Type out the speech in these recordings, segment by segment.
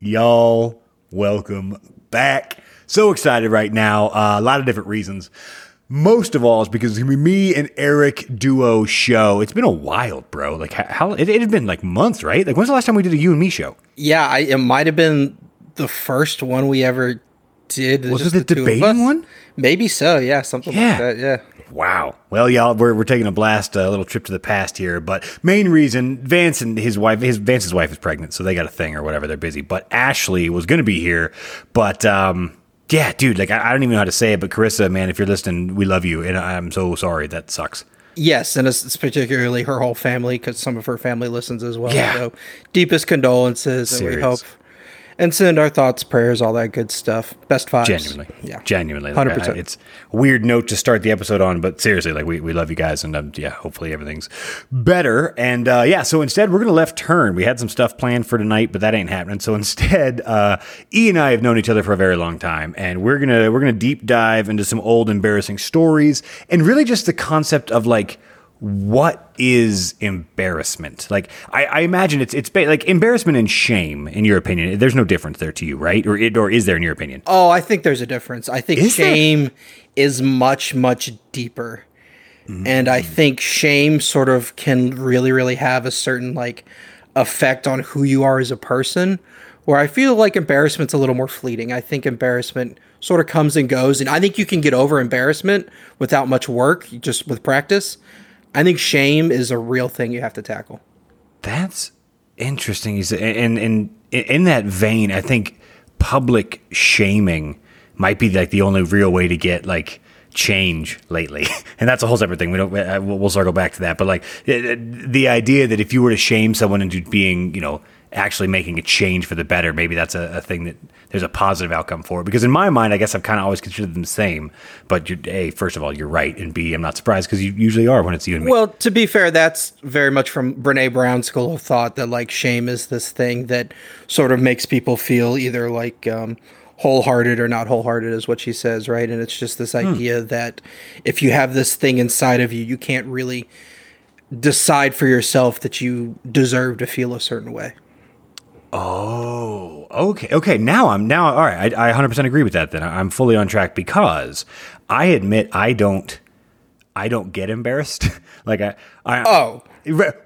Y'all, welcome back. So excited right now. Uh, a lot of different reasons. Most of all is because it's gonna be me and Eric duo show. It's been a while, bro. Like how it, it had been like months, right? Like when's the last time we did a you and me show? Yeah, I, it might have been the first one we ever did. Was it the us. debating one? Maybe so. Yeah, something Yeah. like that. Yeah. Wow. Well, y'all, we're, we're taking a blast, a little trip to the past here. But main reason, Vance and his wife, his Vance's wife is pregnant, so they got a thing or whatever. They're busy. But Ashley was going to be here, but um, yeah, dude, like I, I don't even know how to say it. But Carissa, man, if you're listening, we love you, and I'm so sorry. That sucks. Yes, and it's, it's particularly her whole family because some of her family listens as well. Yeah. So deepest condolences, and we hope and send our thoughts, prayers, all that good stuff. Best vibes. Genuinely, Yeah. genuinely, 100%. I- it's a weird note to start the episode on, but seriously, like we, we love you guys, and um, yeah, hopefully everything's better. And uh, yeah, so instead we're gonna left turn. We had some stuff planned for tonight, but that ain't happening. So instead, uh, E and I have known each other for a very long time, and we're gonna we're gonna deep dive into some old embarrassing stories, and really just the concept of like what is embarrassment like I, I imagine it's it's ba- like embarrassment and shame in your opinion there's no difference there to you right or it, or is there in your opinion Oh, I think there's a difference. I think Is shame is much, much deeper. Mm-hmm. And I think shame sort of can really, really have a certain like effect on who you are as a person. Where I feel like embarrassment's a little more fleeting. I think embarrassment sort of comes and goes. And I think you can get over embarrassment without much work, just with practice. I think shame is a real thing you have to tackle. That's interesting. Is and and in that vein, I think public shaming might be like the only real way to get like change lately, and that's a whole separate thing. We don't. uh, We'll circle back to that. But like the idea that if you were to shame someone into being, you know, actually making a change for the better, maybe that's a, a thing that there's a positive outcome for. Because in my mind, I guess I've kind of always considered them the same. But a, first of all, you're right, and b, I'm not surprised because you usually are when it's you and me. Well, to be fair, that's very much from Brene Brown's school of thought that like shame is this thing that sort of makes people feel either like um, wholehearted or not wholehearted, is what she says, right? And it's just this idea that if you have this thing inside of you, you can't really decide for yourself that you deserve to feel a certain way. Oh, okay, okay. Now I'm now all right. I, I 100% agree with that. Then I'm fully on track because I admit I don't, I don't get embarrassed. like I, I Oh.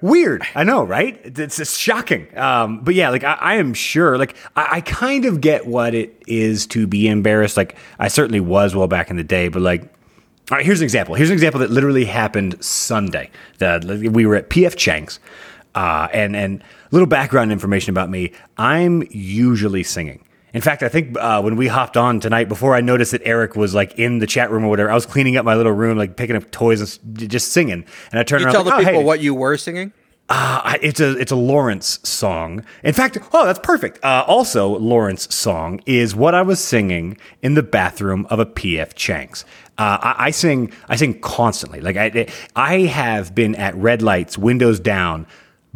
Weird. I know, right? It's just shocking. Um, but yeah, like I, I am sure. Like I, I kind of get what it is to be embarrassed. Like I certainly was well back in the day, but like. All right, here's an example. Here's an example that literally happened Sunday. The, we were at PF Chang's, uh, and and little background information about me. I'm usually singing. In fact, I think uh, when we hopped on tonight, before I noticed that Eric was like in the chat room or whatever, I was cleaning up my little room, like picking up toys and s- just singing. And I turned You around, tell the oh, people hey. what you were singing. Uh, it's a it's a Lawrence song. In fact, oh, that's perfect. Uh, also, Lawrence song is what I was singing in the bathroom of a PF Chang's. Uh, I, I sing I sing constantly. Like I I have been at red lights, windows down,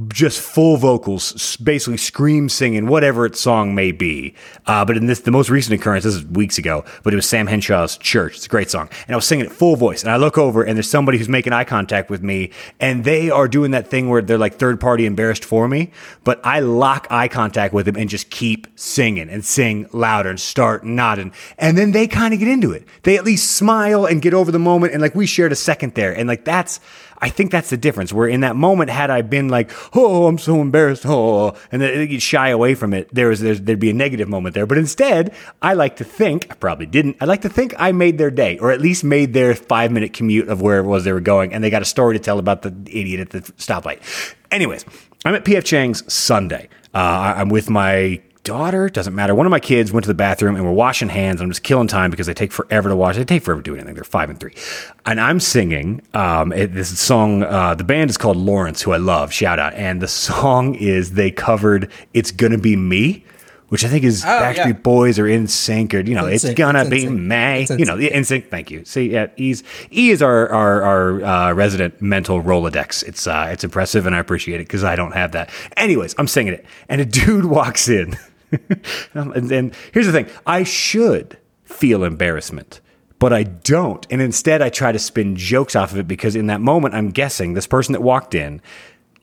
just full vocals, basically scream singing whatever its song may be. Uh, but in this, the most recent occurrence, this is weeks ago, but it was Sam Henshaw's Church. It's a great song. And I was singing it full voice. And I look over and there's somebody who's making eye contact with me and they are doing that thing where they're like third party embarrassed for me. But I lock eye contact with them and just keep singing and sing louder and start nodding. And then they kind of get into it. They at least smile and get over the moment. And like we shared a second there. And like that's, I think that's the difference. Where in that moment, had I been like, "Oh, I'm so embarrassed," oh, and then you'd shy away from it, there was there'd be a negative moment there. But instead, I like to think I probably didn't. I like to think I made their day, or at least made their five minute commute of where it was they were going, and they got a story to tell about the idiot at the stoplight. Anyways, I'm at PF Chang's Sunday. Uh, I'm with my daughter, doesn't matter. One of my kids went to the bathroom and we're washing hands. I'm just killing time because they take forever to wash. They take forever to do anything. They're five and three. And I'm singing um, it, this song. Uh, the band is called Lawrence, who I love. Shout out. And the song is they covered "It's Gonna Be Me." Which I think is Backstreet yeah. Boys or NSYNC or you know it's NSYNC, gonna it's be It's you know the NSYNC thank you see yeah E's E is our our, our uh, resident mental Rolodex it's uh, it's impressive and I appreciate it because I don't have that anyways I'm singing it and a dude walks in And then here's the thing I should feel embarrassment but I don't. And instead, I try to spin jokes off of it because in that moment, I'm guessing this person that walked in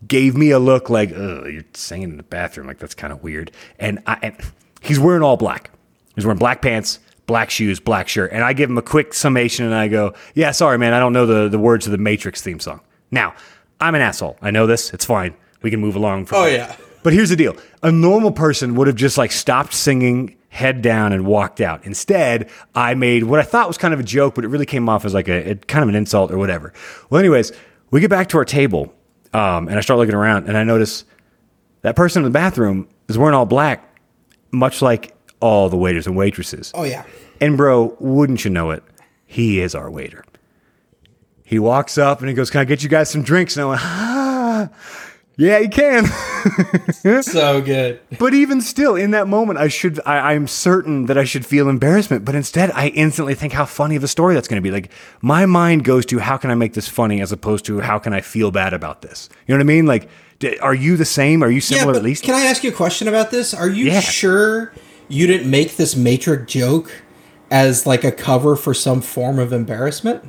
gave me a look like, "Ugh, you're singing in the bathroom. Like that's kind of weird." And I, and he's wearing all black. He's wearing black pants, black shoes, black shirt. And I give him a quick summation, and I go, "Yeah, sorry, man, I don't know the the words of the Matrix theme song." Now, I'm an asshole. I know this. It's fine. We can move along. From Oh, yeah. But here's the deal: a normal person would have just like stopped singing, head down, and walked out. Instead, I made what I thought was kind of a joke, but it really came off as like a, a kind of an insult or whatever. Well, anyways, we get back to our table, um, and I start looking around, and I notice that person in the bathroom is wearing all black, much like all the waiters and waitresses. Oh yeah. And bro, wouldn't you know it, he is our waiter. He walks up and he goes, "Can I get you guys some drinks?" And I went, "Ah, yeah, you can." So good. but even still, in that moment, I should, I, I'm certain that I should feel embarrassment. But instead, I instantly think how funny of a story that's going to be. Like my mind goes to how can I make this funny, as opposed to how can I feel bad about this. You know what I mean? Like, are you the same? Are you similar but at least? Can I ask you a question about this? Are you Yeah. sure you didn't make this Matrix joke as like a cover for some form of embarrassment?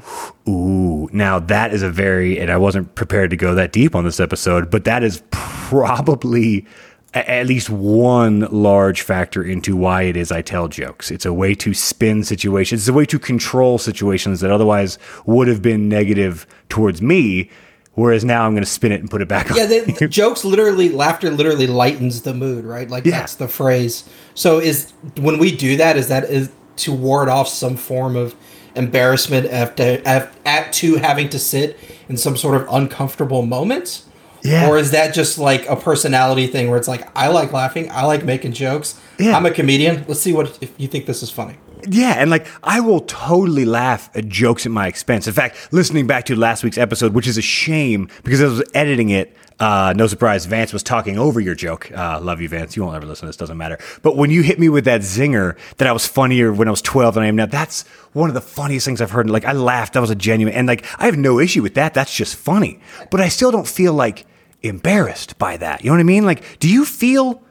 Ooh, now that is a very, and I wasn't prepared to go that deep on this episode, but that is probably at least one large factor into why it is I tell jokes. It's a way to spin situations, it's a way to control situations that otherwise would have been negative towards me. Whereas now I'm going to spin it and put it back on. Yeah, the, the jokes literally, laughter literally lightens the mood, right? Like Yeah. that's the phrase. So is when we do that, is that is to ward off some form of embarrassment after at, at to having to sit in some sort of uncomfortable moment? Yeah. Or is that just like a personality thing where it's like I like laughing, I like making jokes. Yeah. I'm a comedian. Let's see what if you think this is funny. Yeah, and like I will totally laugh at jokes at my expense. In fact, listening back to last week's episode, which is a shame because I was editing it. Uh, no surprise, Vance was talking over your joke. Uh, love you, Vance. You won't ever listen to this, doesn't matter. But when you hit me with that zinger that I was funnier when I was 12 than I am now, that's one of the funniest things I've heard. Like, I laughed. That was a genuine, and like, I have no issue with that. That's just funny. But I still don't feel like embarrassed by that. You know what I mean? Like, do you feel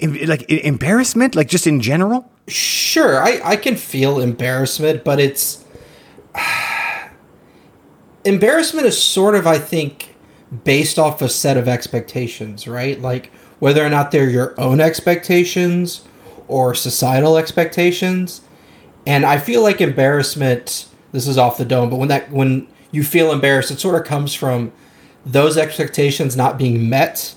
like embarrassment, like just in general? Sure, I, I can feel embarrassment, but it's embarrassment is sort of I think based off a set of expectations, right? Like whether or not they're your own expectations or societal expectations. And I feel like embarrassment this is off the dome, but when that when you feel embarrassed, it sort of comes from those expectations not being met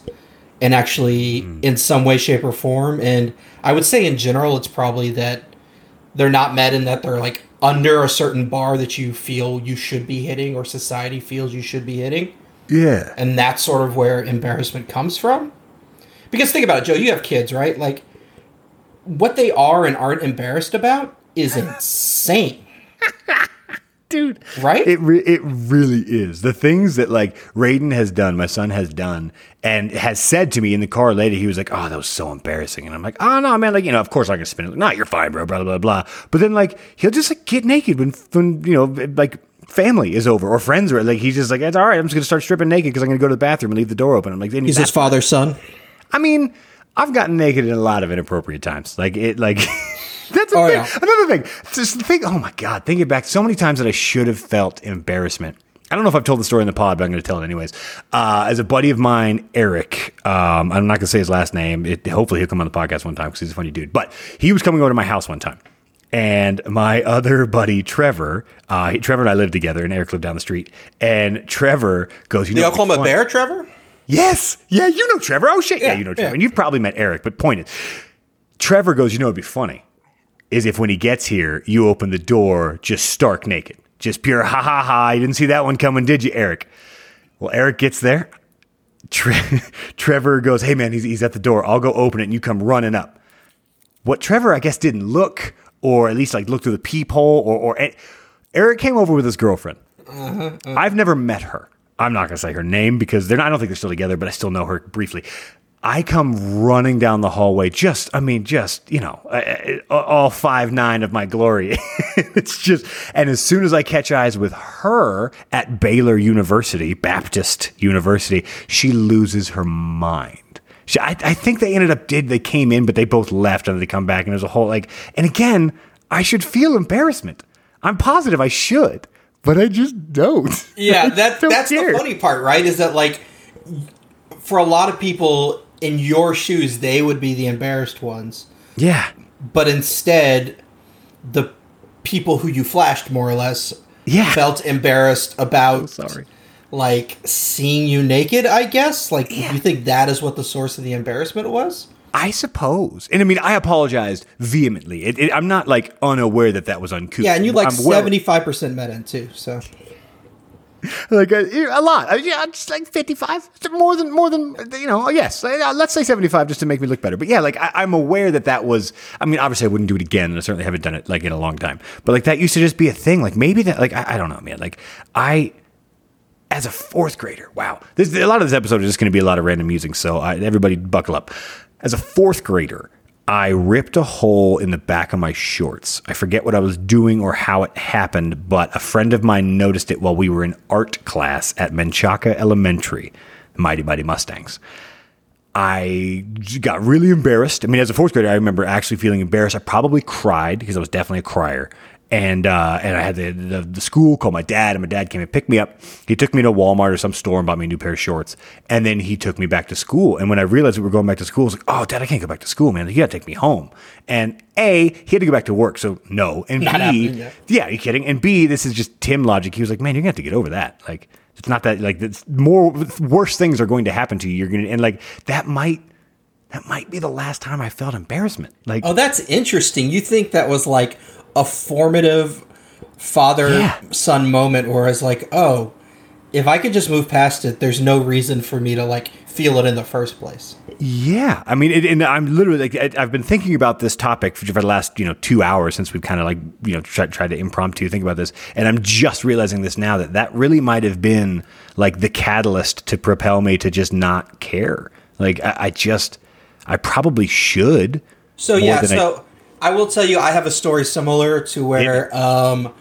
and actually hmm. in some way shape or form and i would say in general it's probably that they're not met and that they're like under a certain bar that you feel you should be hitting or society feels you should be hitting Yeah. and that's sort of where embarrassment comes from because think about it joe you have kids right like what they are and aren't embarrassed about is insane dude. Right? It re- it really is the things that like Raiden has done, my son has done, and has said to me in the car later. He was like, "Oh, that was so embarrassing," and I'm like, "Oh no, man! Like you know, of course I can spin it. Like, no, you're fine, bro. Blah blah blah." But then like he'll just like get naked when when you know like family is over or friends are like he's just like it's all right. I'm just gonna start stripping naked because I'm gonna go to the bathroom and leave the door open. I'm like, he's his father's son I mean, I've gotten naked in a lot of inappropriate times. Like it, like that's a Oh, thing. yeah. another thing. Just think. Oh my god, thinking back, so many times that I should have felt embarrassment. I don't know if I've told the story in the pod, but I'm going to tell it anyways. Uh, as a buddy of mine, Eric, um, I'm not going to say his last name. It, hopefully, he'll come on the podcast one time because he's a funny dude. But he was coming over to my house one time. And my other buddy, Trevor, uh, he, Trevor and I lived together, and Eric lived down the street. And Trevor goes, "You know, the oklahoma funny?" bear trevor Yes. Yeah, you know Trevor. Oh shit. Yeah, Yeah, you know Trevor. yeah. And you've probably met Eric, but point is, Trevor goes, you know it'd be funny is if when he gets here, you open the door just stark naked. Just pure ha ha ha. You didn't see that one coming, did you, Eric? Well, Eric gets there. Tre- Trevor goes, hey man, he's, he's at the door. I'll go open it and you come running up. What Trevor, I guess, didn't look, or at least like look through the peephole, or, or Eric came over with his girlfriend. Uh-huh, uh-huh. I've never met her. I'm not going to say her name because they're not, I don't think they're still together, but I still know her briefly. I come running down the hallway, just, I mean, just, you know, all five nine of my glory. it's just, and as soon as I catch eyes with her at Baylor University, Baptist University, she loses her mind. She, I, I think they ended up did they came in, but they both left and they come back, and there's a whole like. And again, I should feel embarrassment. I'm positive I should, but I just don't. Yeah, I that don't that's care. the funny part, right? Is that like for a lot of people in your shoes, they would be the embarrassed ones. Yeah. But instead, the people who you flashed more or less Yeah. felt embarrassed about Sorry. Like seeing you naked, I guess. Like Yeah. you think that is what the source of the embarrassment was? I suppose. And I mean, I apologized vehemently. It, it, I'm not like unaware that that was uncouth. Yeah, and you like I'm seventy five percent met in too. So like a, a lot. Uh, Yeah, just like 55. More than more than you know. Yes, Uh, let's say 75 just to make me look better. But yeah, like I, I'm aware that that was. I mean, obviously, I wouldn't do it again, and I certainly haven't done it like in a long time. But like that used to just be a thing. Like maybe that. Like I, I don't know, man. Like I. As a fourth grader, wow! This, a lot of this episode is just going to be a lot of random music, so I, everybody buckle up. As a fourth grader, I ripped a hole in the back of my shorts. I forget what I was doing or how it happened, but a friend of mine noticed it while we were in art class at Menchaca Elementary, the Mighty Mighty Mustangs. I got really embarrassed. I mean, as a fourth grader, I remember actually feeling embarrassed. I probably cried because I was definitely a crier. And uh, and I had the, the the school call my dad, and my dad came and picked me up. He took me to Walmart or some store and bought me a new pair of shorts. And then he took me back to school. And when I realized we were going back to school, I was like, "Oh, Dad, I can't go back to school, man. You got to take me home." And a, he had to go back to work, so no. And Not B, yeah, are you kidding? And B, this is just Tim logic. He was like, "Man, you're gonna have to get over that. Like, it's not that like it's more worse things are going to happen to you. You're gonna and like that might that might be the last time I felt embarrassment. Like, Oh, that's interesting. You think that was like a formative father Yeah. son moment where it's like, oh, if I could just move past it, there's no reason for me to like feel it in the first place. yeah, I mean, it, and I'm literally like I- I've been thinking about this topic for, for the last you know two hours since we've kind of like you know tried, tried to impromptu think about this, and I'm just realizing this now that that really might have been like the catalyst to propel me to just not care. Like, I, I just I probably should. So yeah, than I- so I, will tell you, I have a story similar to where um,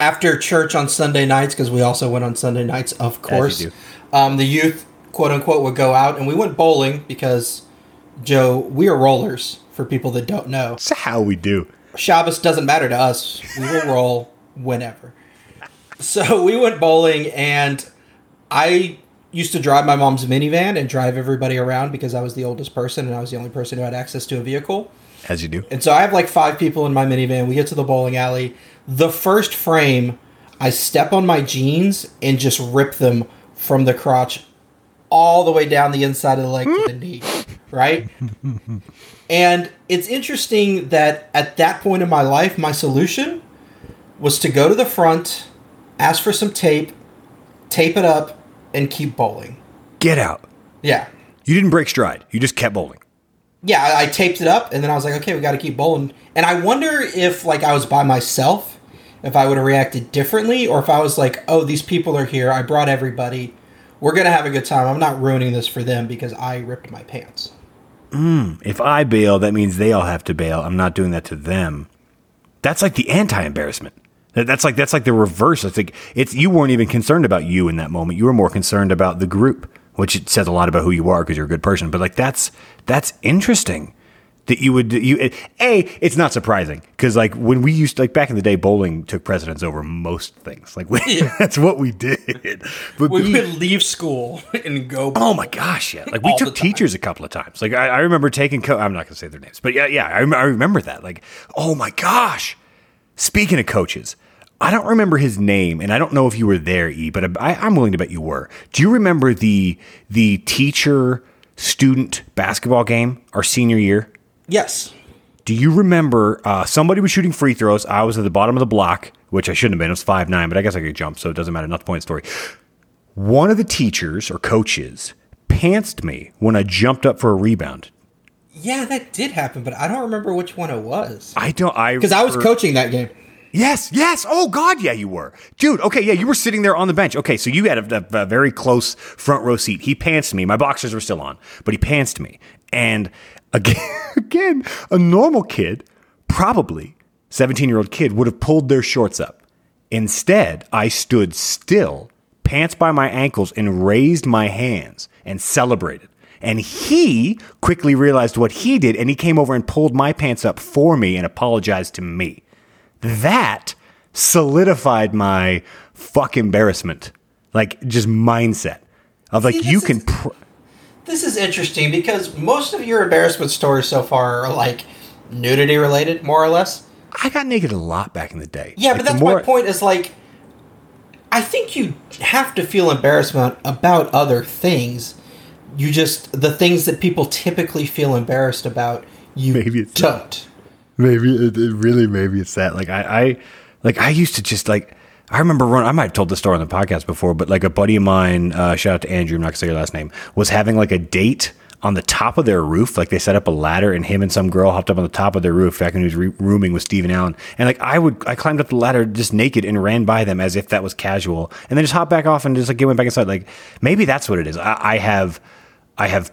after church on Sunday nights, because we also went on Sunday nights, of course. Um, the youth, quote unquote, would go out, and we went bowling because Joe, we are rollers. For people that don't know, That's how we do. Shabbos doesn't matter to us. We will roll whenever. So we went bowling, and I used to drive my mom's minivan and drive everybody around because I was the oldest person and I was the only person who had access to a vehicle. As you do. And so I have like five people in my minivan. We get to the bowling alley. The first frame, I step on my jeans and just rip them from the crotch all the way down the inside of the leg to the knee. Right? And it's interesting that at that point in my life, my solution was to go to the front, ask for some tape, tape it up, and keep bowling. Get out. Yeah. You didn't break stride. You just kept bowling. yeah, I, I taped it up, and then I was like, okay, we got to keep bowling. And I wonder if like I was by myself, if I would have reacted differently, or if I was like, oh, these people are here. I brought everybody. We're gonna have a good time. I'm not ruining this for them because I ripped my pants. Hmm. If I bail, that means they all have to bail. I'm not doing that to them. That's like the anti-embarrassment. That- That's like that's like the reverse. It's like it's you weren't even concerned about you in that moment. You were more concerned about the group, which it says a lot about who you are because you're a good person. But like that's that's interesting that you would you it, a it's not surprising because like when we used like back in the day, bowling took precedence over most things. Like we, that's what we did. But We B- would leave school and go. Oh my gosh, yeah! Like we took teachers a couple of times. Like I, I remember taking. Co- I'm not going to say their names, but yeah, yeah, I, I remember that. Like, oh my gosh! Speaking of coaches, I don't remember his name, and I don't know if you were there, E, but I, I'm willing to bet you were. Do you remember the the teacher student basketball game our senior year? Yes. Do you remember uh, somebody was shooting free throws? I was at the bottom of the block, which I shouldn't have been. It was five nine, but I guess I could jump, so it doesn't matter. Not the point of the story. One of the teachers or coaches pantsed me when I jumped up for a rebound. Yeah, that did happen, but I don't remember which one it was. I don't. I Because I was coaching that game. Yes, yes. Oh God, yeah, you were, dude. Okay, yeah, you were sitting there on the bench. Okay, so you had a, a- a very close front row seat. He pantsed me. My boxers were still on, but he pantsed me. And again, again, a normal kid, probably seventeen-year-old kid, would have pulled their shorts up. Instead, I stood still, pants by my ankles, and raised my hands and celebrated. And he quickly realized what he did, and he came over and pulled my pants up for me and apologized to me that solidified my fuck embarrassment, like just mindset of like See, you can. is- Pr- this is interesting because most of your embarrassment stories so far are like nudity related, more or less. I got naked a lot back in the day. Yeah, Like, but that's more- my point. Is like, I think you have to feel embarrassment about other things. You just the things that people typically feel embarrassed about. You Maybe it's- don't. Maybe it, it really maybe it's that. Like I, I like I used to just like I remember run I might have told the story on the podcast before, but like a buddy of mine, uh, shout out to Andrew, I'm not gonna say your last name, was having like a date on the top of their roof. Like they set up a ladder and him and some girl hopped up on the top of their roof back when he was re- rooming with Stephen Allen. And like I would I climbed up the ladder just naked and ran by them as if that was casual. And then just hopped back off and just like get went back inside. Like maybe that's what it is. I, I have I have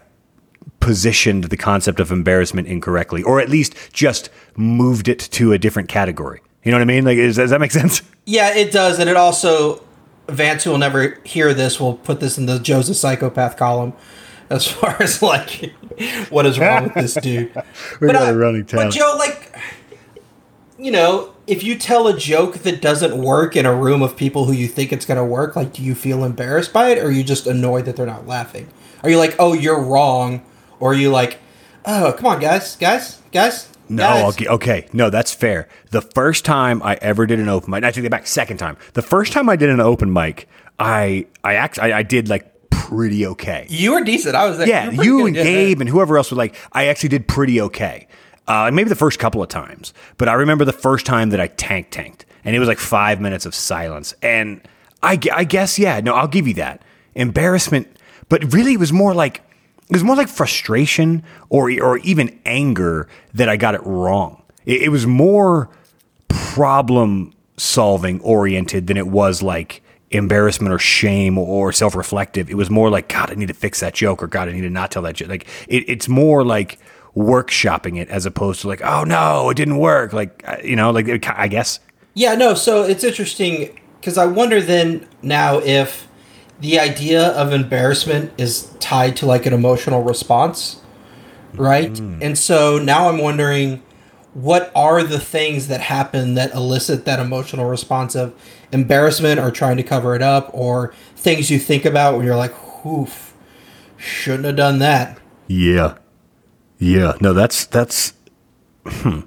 positioned the concept of embarrassment incorrectly, or at least just moved it to a different category. You know what I mean? Like, is, does that make sense? Yeah, it does, and it also Vance, who will never hear this, will put this in the Joe's a psychopath column. As far as like, what is wrong with this dude? We got I- a running But. Joe, like, you know, if you tell a joke that doesn't work in a room of people who you think it's going to work, like, do you feel embarrassed by it, or are you just annoyed that they're not laughing? Are you like, oh, you're wrong, or are you like, oh, come on, guys, guys, guys? No, guys. Okay, no, that's fair. The first time I ever did an open mic, I take that back. Second time, the first time I did an open mic, I I actually I, I did like pretty okay. You were decent. I was like, Yeah, pretty you and. Gabe and whoever else were like, I actually did pretty okay. Uh, maybe the first couple of times, but I remember the first time that I tank tanked, and it was like five minutes of silence. And I, I guess, yeah, no, I'll give you that embarrassment, but really, it was more like it was more like frustration or or even anger that I got it wrong. It, it was more problem solving oriented than it was like embarrassment or shame or self reflective. It was more like, God, I need to fix that joke or God, I need to not tell that joke. Like it, it's more like workshopping it as opposed to like, oh no, it didn't work. Like, you know, like I guess. Yeah, no, so it's interesting because I wonder then now if the idea of embarrassment is tied to like an emotional response, right? And so now I'm wondering what are the things that happen that elicit that emotional response of embarrassment or trying to cover it up or things you think about when you're like, oof, shouldn't have done that. Yeah. Yeah. No, that's, that's, hmm.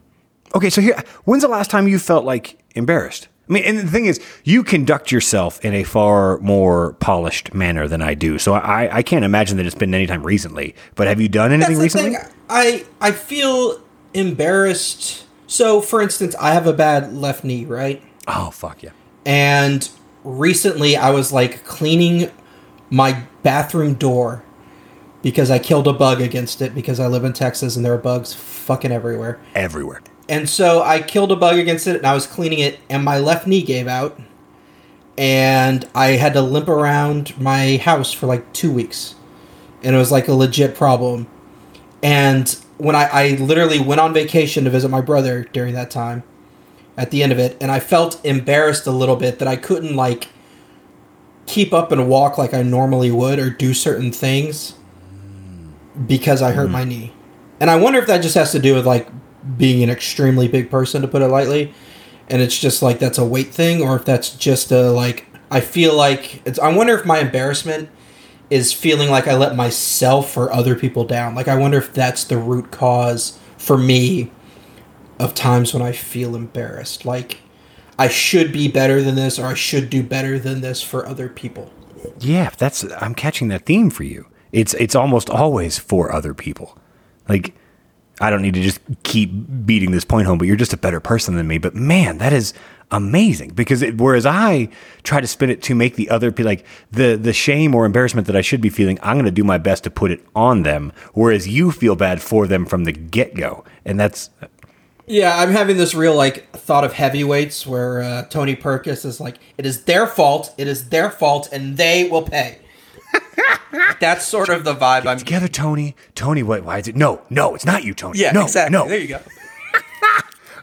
Okay. So here, when's the last time you felt like embarrassed? I mean, and the thing is, you conduct yourself in a far more polished manner than I do. So I, I can't imagine that it's been any time recently. But have you done anything That's the recently? thing. I I feel embarrassed. So, for instance, I have a bad left knee, right? Oh, fuck yeah. And recently, I was like cleaning my bathroom door because I killed a bug against it because I live in Texas and there are bugs fucking everywhere. Everywhere. And so I killed a bug against it and I was cleaning it and my left knee gave out. And I had to limp around my house for like two weeks. And it was like a legit problem. And when I, I literally went on vacation to visit my brother during that time at the end of it, and I felt embarrassed a little bit that I couldn't like keep up and walk like I normally would or do certain things because I hurt mm. my knee. And I wonder if that just has to do with like being an extremely big person to put it lightly and it's just like that's a weight thing or if that's just a like I feel like it's I wonder if my embarrassment is feeling like I let myself or other people down. Like I wonder if that's the root cause for me of times when I feel embarrassed. Like I should be better than this or I should do better than this for other people. Yeah, that's I'm catching that theme for you. It's it's almost always for other people. Like I don't need to just keep beating this point home, but you're just a better person than me. But man, that is amazing because it, whereas I try to spin it to make the other like the the shame or embarrassment that I should be feeling, I'm going to do my best to put it on them. Whereas you feel bad for them from the get go, and that's Yeah, I'm having this real like thought of heavyweights where uh, Tony Perkis is like, it is their fault, it is their fault, and they will pay. That's sort of the vibe I'm. together, Tony. Tony, what? Why is it? No, no, it's not you, Tony. Yeah, no, exactly. No. There you go.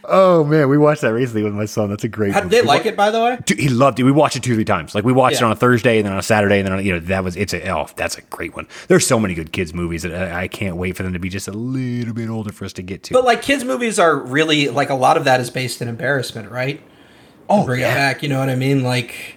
Oh man, we watched that recently with my son. That's a great. How did they like it, by the way? Dude, he loved it. We watched it two, three times. Like we watched it on a Thursday and then on a Saturday and then on, you know that was it's a oh that's a great one. There's so many good kids movies that I, I can't wait for them to be just a little bit older for us to get to. But like kids' movies are really like a lot of that is based in embarrassment, right? oh Bring yeah. it back, you know what I mean? Like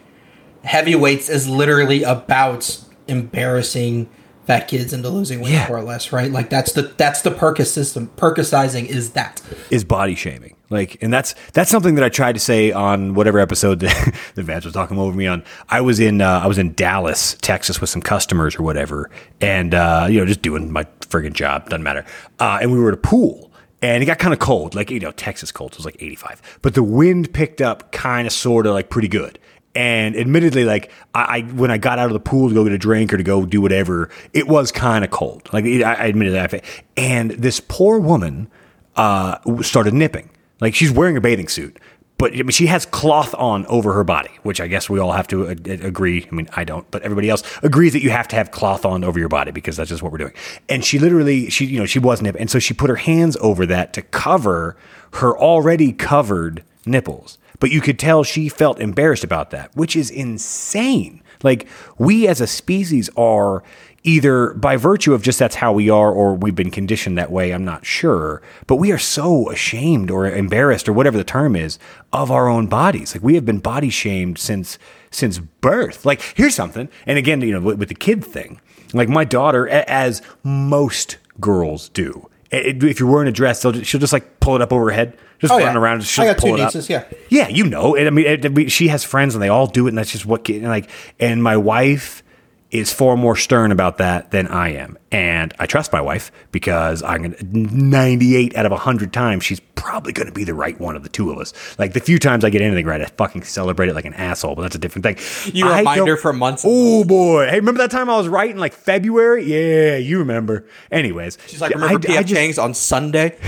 heavyweights is literally about embarrassing fat kids into losing weight Yeah. more or less, right? Like that's the that's the Percocet system. Percocizing is that. is body shaming. Like, and that's that's something that I tried to say on whatever episode that, that Vance was talking over me on. I was in uh, I was in Dallas, Texas, with some customers or whatever, and uh, you know, just doing my friggin' job. Doesn't matter. Uh, and we were at a pool, and it got kind of cold, like you know, Texas cold. It was like eighty five, but the wind picked up, kind of, sort of, like pretty good. And admittedly, like I, I, when I got out of the pool to go get a drink or to go do whatever, it was kind of cold. Like it, I, I admitted that. And this poor woman uh, started nipping. Like she's wearing a bathing suit, but I mean, she has cloth on over her body, which I guess we all have to uh, agree. I mean, I don't, but everybody else agrees that you have to have cloth on over your body because that's just what we're doing. And she literally, she, you know, she was nipping, and so she put her hands over that to cover her already covered nipples. But you could tell she felt embarrassed about that, which is insane. Like we as a species are either by virtue of just that's how we are or we've been conditioned that way, I'm not sure, but we are so ashamed or embarrassed or whatever the term is of our own bodies. Like we have been body shamed since since birth. Like here's something, and again, you know, with, the kid thing. Like my daughter as most girls do. Eh, it- If you're wearing a dress, they'll, she'll just like pull it up over her head, just Oh, run yeah. around. She'll I got pull two it up. yeah. Yeah, you know. And I mean, it, we- she has friends and they all do it, and that's just what and like. And my wife is far more stern about that than I am, and I trust my wife because I'm gonna 98 out of 100 times she's probably going to be the right one of the two of us. Like the few times I get anything right, I fucking celebrate it like an asshole, but that's a different thing. You I remind her for months Oh boy, hey, remember that time I was right in like February? Yeah, you remember. Anyways, She's like, remember I- I PF just- Chang's on Sunday?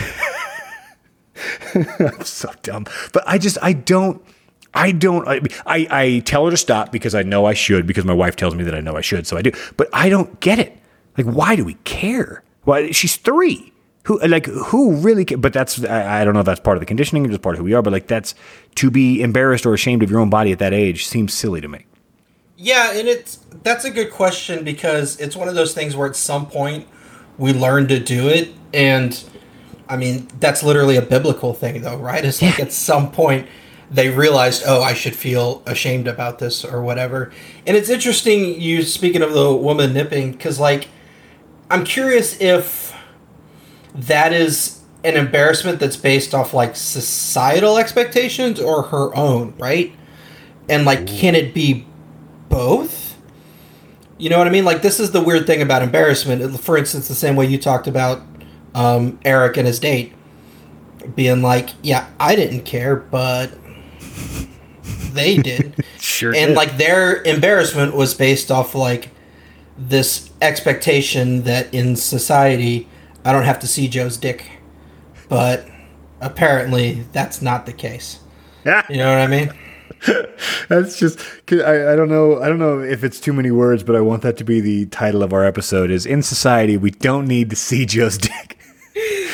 I'm so dumb. But I just I don't I don't I, I I tell her to stop because I know I should because my wife tells me that I know I should, so I do. But I don't get it. Like why do we care? Why she's 3. Who like who really ca- but that's I, I don't know if that's part of the conditioning or just part of who we are, but like that's to be embarrassed or ashamed of your own body at that age seems silly to me. Yeah, and it's that's a good question because it's one of those things where at some point we learn to do it, and I mean that's literally a biblical thing, though, right? It's like Yeah. at some point they realized, oh, I should feel ashamed about this or whatever. And it's interesting you speaking of the woman nipping because, like, I'm curious if that is an embarrassment that's based off like societal expectations or her own, right? And like, can it be both? You know what I mean? Like, this is the weird thing about embarrassment. For instance, the same way you talked about um, Eric and his date being like, "Yeah, I didn't care, but they did." Sure. and like their embarrassment was based off like this expectation that in society I don't have to see Joe's dick, but apparently that's not the case. Yeah. You know what I mean? That's just I, I don't know I don't know if it's too many words, but I want that to be the title of our episode is in society we don't need to see Joe's dick.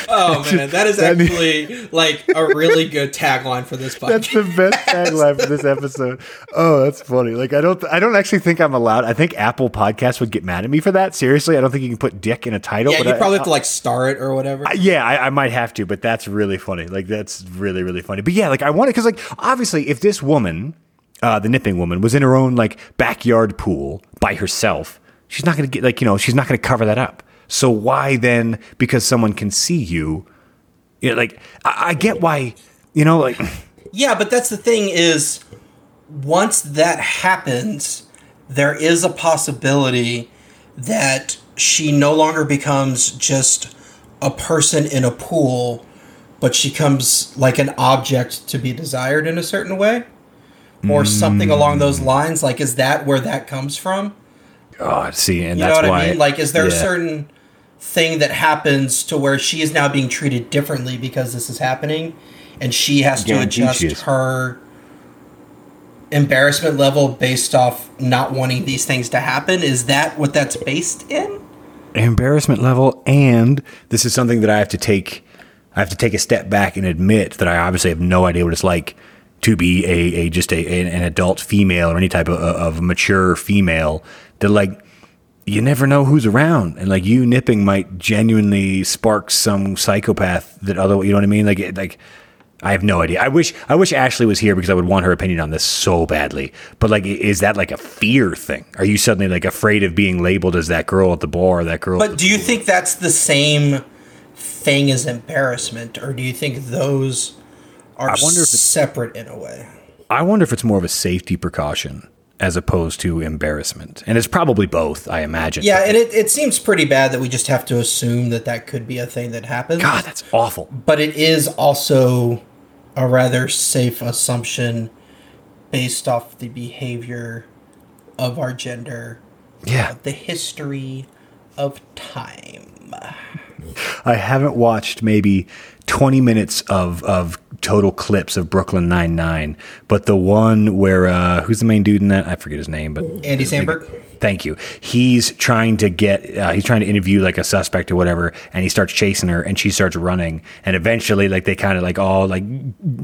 Oh man, that is actually like a really good tagline for this podcast. That's the best tagline for this episode. Oh, that's funny. Like I don't I don't actually think I'm allowed. I think Apple Podcasts would get mad at me for that. Seriously, I don't think you can put dick in a title. Yeah, you I- probably have to like star it or whatever. I- yeah, I, I might have to, but that's really funny. Like that's really really funny. But yeah, like I want it because like obviously if this woman, uh, the nipping woman, was in her own like backyard pool by herself, she's not gonna get like you know she's not gonna cover that up. So why then? Because someone can see you, like I, I get why. You know, like Yeah, but that's the thing is once that happens, there is a possibility that she no longer becomes just a person in a pool, but she comes like an object to be desired in a certain way. Or something along mm. those lines. Like, is that where that comes from? oh, see, and You know what why. I mean? Like, is there a yeah. certain thing that happens to where she is now being treated differently because this is happening, and she has to adjust her embarrassment level based off not wanting these things to happen? Is that what that's based in? embarrassment level and this is something that I have to take I have to take a step back and admit that I obviously have no idea what it's like to be a, a just a an, adult female or any type of, of mature female that like you never know who's around and like you nipping might genuinely spark some psychopath that other you know what I mean like it- like I have no idea. I wish I wish Ashley was here because I would want her opinion on this so badly. But like, is that like a fear thing? Are you suddenly like afraid of being labeled as that girl at the bar, or that girl? But do you think that's the same thing as embarrassment, or do you think those are I wonder if it's, separate in a way? I wonder if it's more of a safety precaution as opposed to embarrassment. And it's probably both, I imagine. Yeah, and it, it seems pretty bad that we just have to assume that that could be a thing that happens. God, that's awful. But it is also a rather safe assumption based off the behavior of our gender. Yeah. The history of time. I haven't watched maybe 20 minutes of, of total clips of Brooklyn Nine Nine, but the one where uh, who's the main dude in that? I forget his name, but Andy Samberg. Thank you. He's trying to get. Uh, he's trying to interview like a suspect or whatever, and he starts chasing her, and she starts running, and eventually, like they kind of like all like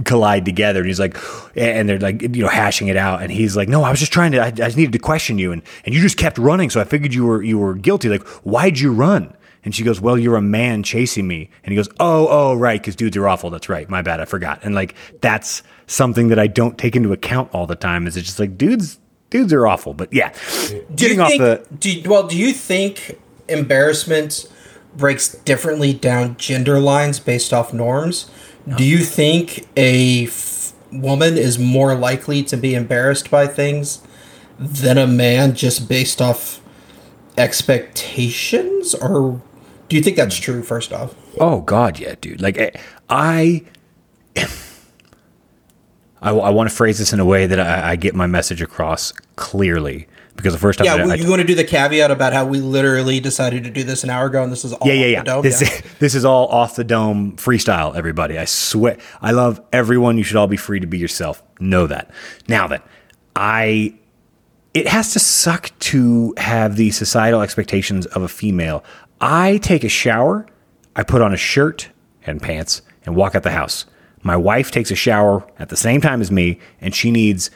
collide together, and he's like, and they're like you know hashing it out, and he's like, no, I was just trying to. I, I just needed to question you, and and you just kept running, so I figured you were you were guilty. Like, why'd you run? And she goes, Well, you're a man chasing me. And he goes, Oh, oh, right, because dudes are awful. That's right. My bad. I forgot. And like, that's something that I don't take into account all the time. Is it's just like, dudes, dudes are awful. But yeah, getting off the. Do, well, do you think embarrassment breaks differently down gender lines based off norms? No. Do you think a f- woman is more likely to be embarrassed by things than a man just based off expectations or do you think that's true? First off. Oh God, yeah, dude. Like eh, I, I, I want to phrase this in a way that I, I, get my message across clearly. Because the first time, yeah, I, you want to do the caveat about how we literally decided to do this an hour ago, and this is all yeah, yeah, yeah. This, yeah. this is all off the dome freestyle. Everybody, I swear, I love everyone. You should all be free to be yourself. Know that. Now that I it has to suck to have the societal expectations of a female I take a shower, I put on a shirt and pants and walk out the house. My wife takes a shower at the same time as me, and she needs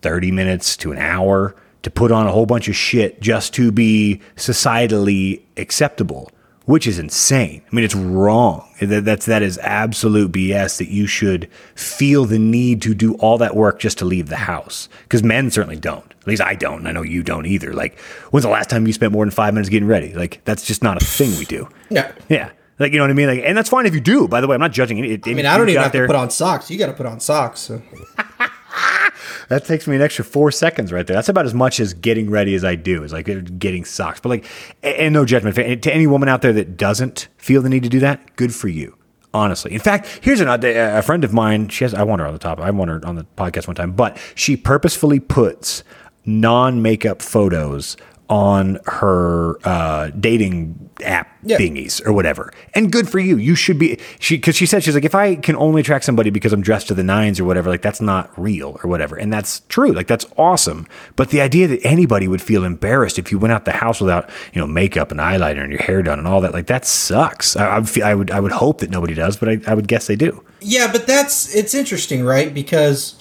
30 minutes to an hour to put on a whole bunch of shit just to be societally acceptable which is insane. I mean, it's wrong. That's that is absolute BS that you should feel the need to do all that work just to leave the house. Because men certainly don't. At least I don't. I know you don't either. Like, when's the last time you spent more than five minutes getting ready? Like, that's just not a thing we do. Yeah. Yeah. Like, you know what I mean? Like, and that's fine if you do. By the way, I'm not judging it. I mean, I don't even have there. to put on socks. You got to put on socks. So. that takes me an extra four seconds right there. That's about as much as getting ready as I do. Is like getting socks. But like, and no judgment to any woman out there that doesn't feel the need to do that. Good for you. Honestly, in fact, here's an a friend of mine. She has. I want her on the top. I want her on the podcast one time, but she purposefully puts non makeup photos on her uh, dating app yeah. thingies or whatever. And good for you. You should be she because she said she's like if I can only attract somebody because I'm dressed to the nines or whatever, like that's not real or whatever. And that's true. Like that's awesome. But the idea that anybody would feel embarrassed if you went out the house without you know makeup and eyeliner and your hair done and all that, like that sucks. I, I, would, I would I would hope that nobody does, but I, I would guess they do. Yeah, but that's it's interesting, right? Because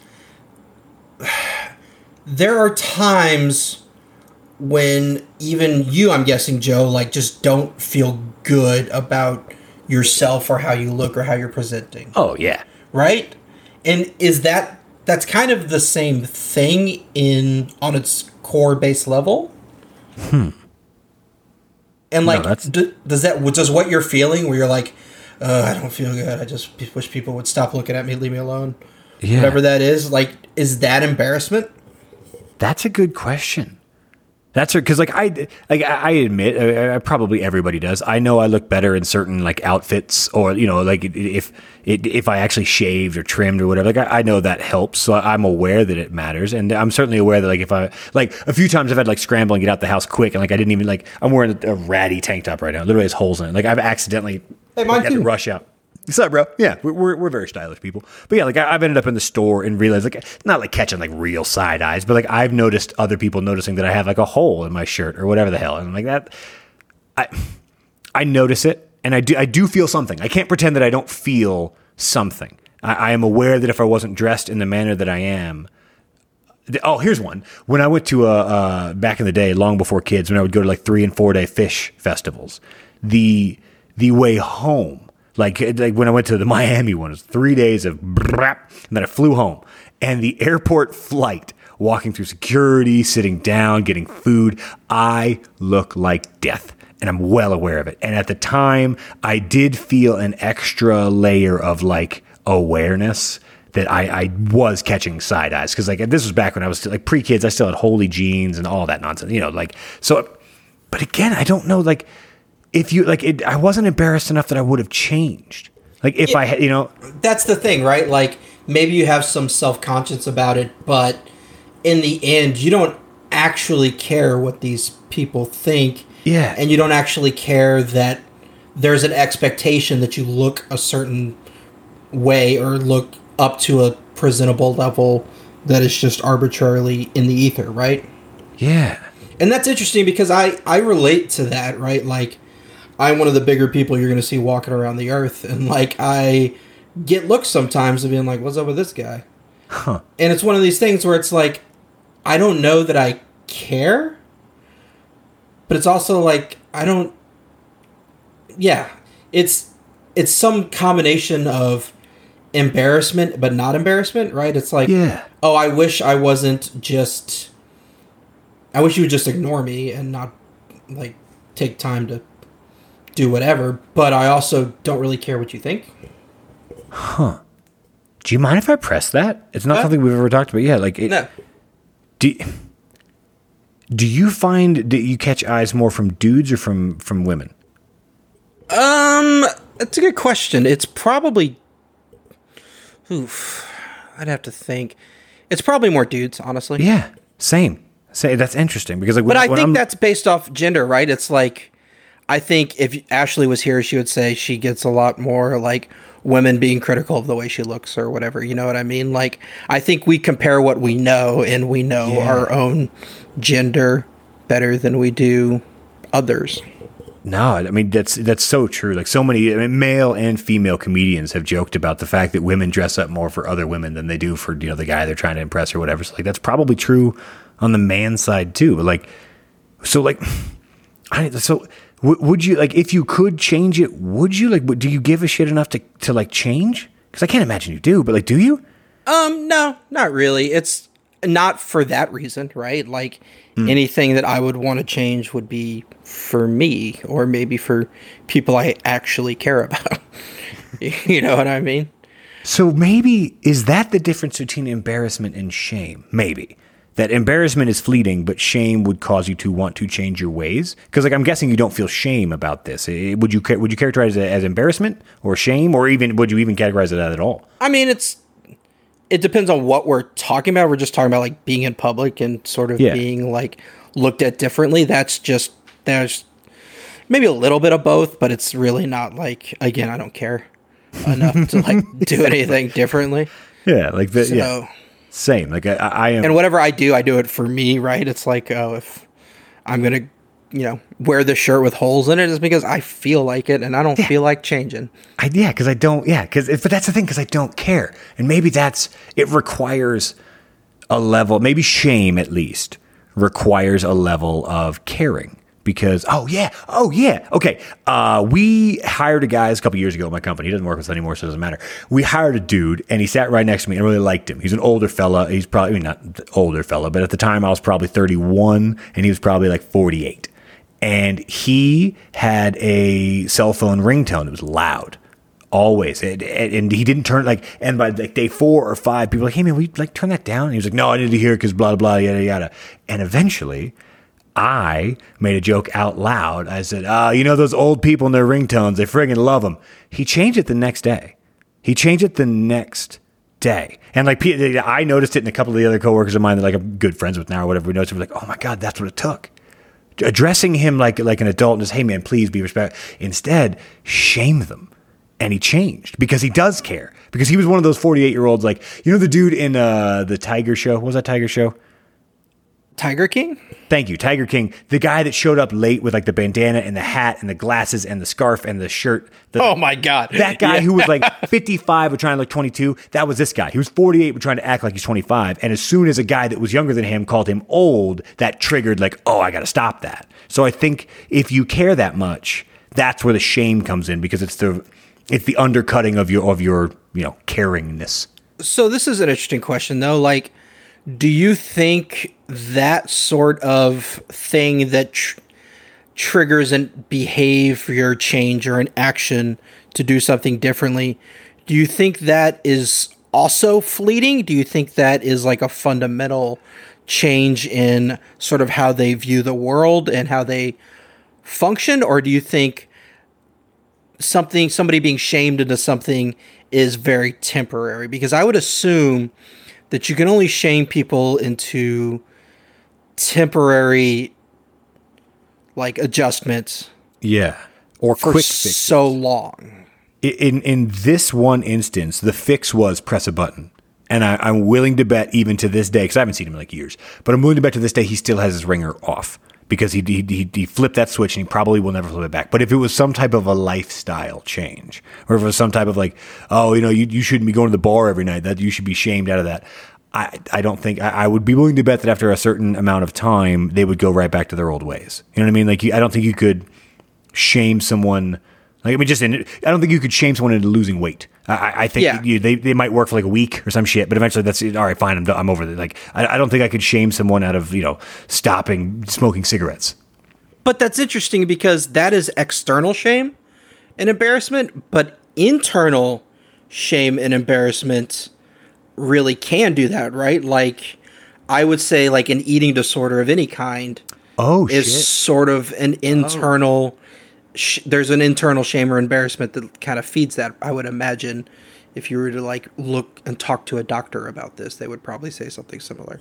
there are times when even you, I'm guessing, Joe, like just don't feel good about yourself or how you look or how you're presenting. Oh yeah. Right? And is that that's kind of the same thing in on its core base level? Hmm. And like, no, d- does that does what you're feeling, where you're like, uh, I don't feel good. I just wish people would stop looking at me, leave me alone. Yeah. Whatever that is, like, is that embarrassment? That's a good question. That's because like I like I admit uh, uh, probably everybody does. I know I look better in certain like outfits or you know like if if I actually shaved or trimmed or whatever. Like I, I, know that helps, so I'm aware that it matters, and I'm certainly aware that like if I like a few times I've had like scramble and get out the house quick, and like I didn't even like I'm wearing a, a ratty tank top right now. Literally has holes in it. Like I've accidentally hey, like, had to rush out. What's up, bro? Yeah, we're, we're very stylish people. But yeah, like I, have ended up in the store and realized, like, not like catching like real side eyes, but like I've noticed other people noticing that I have like a hole in my shirt or whatever the hell, and I'm like that. I I notice it, and I do I do feel something. I can't pretend that I don't feel something. I, I am aware that if I wasn't dressed in the manner that I am, Oh, here's one. When I went to uh, uh, back in the day, long before kids, when I would go to like three and four day fish festivals, the the way home Like, like when I went to the Miami one, it was three days of brap, and then I flew home. And the airport flight, walking through security, sitting down, getting food, I look like death. And I'm well aware of it. And at the time, I did feel an extra layer of like awareness that I, I was catching side eyes because like this was back when I was still, like pre kids. I still had holy jeans and all that nonsense, you know. Like so, but again, I don't know. Like if you like, it, I wasn't embarrassed enough that I would have changed. Like if I had, you know, That's the thing, right? Like maybe you have some self conscience about it, but in the end, you don't actually care what these people think. Yeah. And you don't actually care that there's an expectation that you look a certain way or look up to a presentable level that is just arbitrarily in the ether, right? yeah, And that's interesting because I I relate to that, right? Like I'm one of the bigger people you're going to see walking around the earth and like I get looks sometimes of being like what's up with this guy? Huh. And it's one of these things where it's like I don't know that I care, but it's also like I don't yeah, it's it's some combination of embarrassment but not embarrassment, right? It's like Yeah. oh, I wish I wasn't just I wish you would just ignore me and not like take time to do whatever, but I also don't really care what you think. Huh. Do you mind if I press that? It's not Huh? something we've ever talked about. Yeah, like it, No. do. Do you find that you catch eyes more from dudes or from from women? Um, that's a good question. It's probably oof. I'd have to think. It's probably more dudes, honestly. Yeah, same. Say that's interesting because like, But when, I think I'm- that's based off gender, right? It's like I think if Ashley was here, she would say she gets a lot more like women being critical of the way she looks or whatever. You know what I mean? Like I think we compare what we know and we know Yeah. our own gender better than we do others. No, I mean that's that's so true. Like so many I mean, male and female comedians have joked about the fact that women dress up more for other women than they do for you know the guy they're trying to impress or whatever. So like that's probably true on the man side too. Like so like I so w- would you like if you could change it? Would you like? Do you give a shit enough to to like change? Because I can't imagine you do. But like, do you? Um, no, not really. It's not for that reason, right? Like anything that I would want to change would be for me or maybe for people I actually care about. you know what I mean? So maybe is that the difference between embarrassment and shame? Maybe that embarrassment is fleeting, but shame would cause you to want to change your ways. Because like I'm guessing you don't feel shame about this. Would you would you characterize it as embarrassment or shame, or even would you even categorize it at all? I mean, it's it depends on what we're talking about. We're just talking about like being in public and sort of Yeah. being like looked at differently. That's just there's maybe a little bit of both, but it's really not like again, I don't care enough to like do anything differently. Yeah, like the, So yeah, same. Like I, I am. and whatever I do, I do it for me, right? It's like, oh, if I'm gonna, you know, wear this shirt with holes in it, it's because I feel like it, and I don't feel like changing. I, yeah, because I don't. Yeah, because but that's the thing. Because I don't care, and maybe that's it. Requires a level, maybe shame at least requires a level of caring. Because oh yeah, oh yeah, okay. Uh, we hired a guy a couple years ago at my company. He doesn't work with us anymore, so it doesn't matter. We hired a dude, and he sat right next to me, and really liked him. He's an older fella. He's probably not older fella, but at the time I was probably thirty one, and he was probably like forty eight and he had a cell phone ringtone. It was loud, always, and, and and he didn't turn like. And by like day four or five, people were like, "Hey man, we like turn that down." And he was like, "No, I need to hear because blah blah yada yada." And eventually, I made a joke out loud. I said, uh, "You know those old people and their ringtones? They friggin' love them." He changed it the next day. He changed it the next day. And like I noticed it in a couple of the other coworkers of mine that like I'm good friends with now or whatever. We noticed, we're like, "Oh my god, that's what it took." addressing him like like an adult and just hey man please be respectful instead shame them and he changed because he does care because he was one of those 48 year olds like you know the dude in uh the tiger show what was that tiger show Tiger King? thank you tiger king the guy that showed up late with like the bandana and the hat and the glasses and the scarf and the shirt the, Oh my god, that guy Yeah. who was like 55 but trying to look 22 that was this guy he was 48 but trying to act like he's 25 and as soon as a guy that was younger than him called him old that triggered like oh i gotta stop that so i think if you care that much that's where the shame comes in because it's the it's the undercutting of your of your you know caringness. So this is an interesting question though. Like, do you think that sort of thing that tr- triggers a behavior change or an action to do something differently, do you think that is also fleeting? Do you think that is like a fundamental change in sort of how they view the world and how they function, or do you think something somebody being shamed into something is very temporary because I would assume that you can only shame people into temporary like adjustments Yeah. Or for quick fix. so long. in in this one instance, the fix was press a button, and I, I'm willing to bet even to this day because I haven't seen him in like years, but I'm willing to bet to this day he still has his ringer off because he he, he flipped that switch and he probably will never flip it back. But if it was some type of a lifestyle change, or if it was some type of like, oh, you know, you you shouldn't be going to the bar every night, that you should be shamed out of that. I, I don't think I, I would be willing to bet that after a certain amount of time they would go right back to their old ways. You know what I mean? Like you, I don't think you could shame someone. Like I mean, just in, I don't think you could shame someone into losing weight. I- I, I think Yeah. you, they they might work for like a week or some shit, but eventually that's all right. Fine, I'm done, I'm over it. Like I, I don't think I could shame someone out of you know stopping smoking cigarettes. But that's interesting because that is external shame and embarrassment, but internal shame and embarrassment really can do that, right? Like I would say like an eating disorder of any kind Oh is sort of an oh. internal sh- there's an internal shame or embarrassment that kind of feeds that i would imagine if you were to like look and talk to a doctor about this they would probably say something similar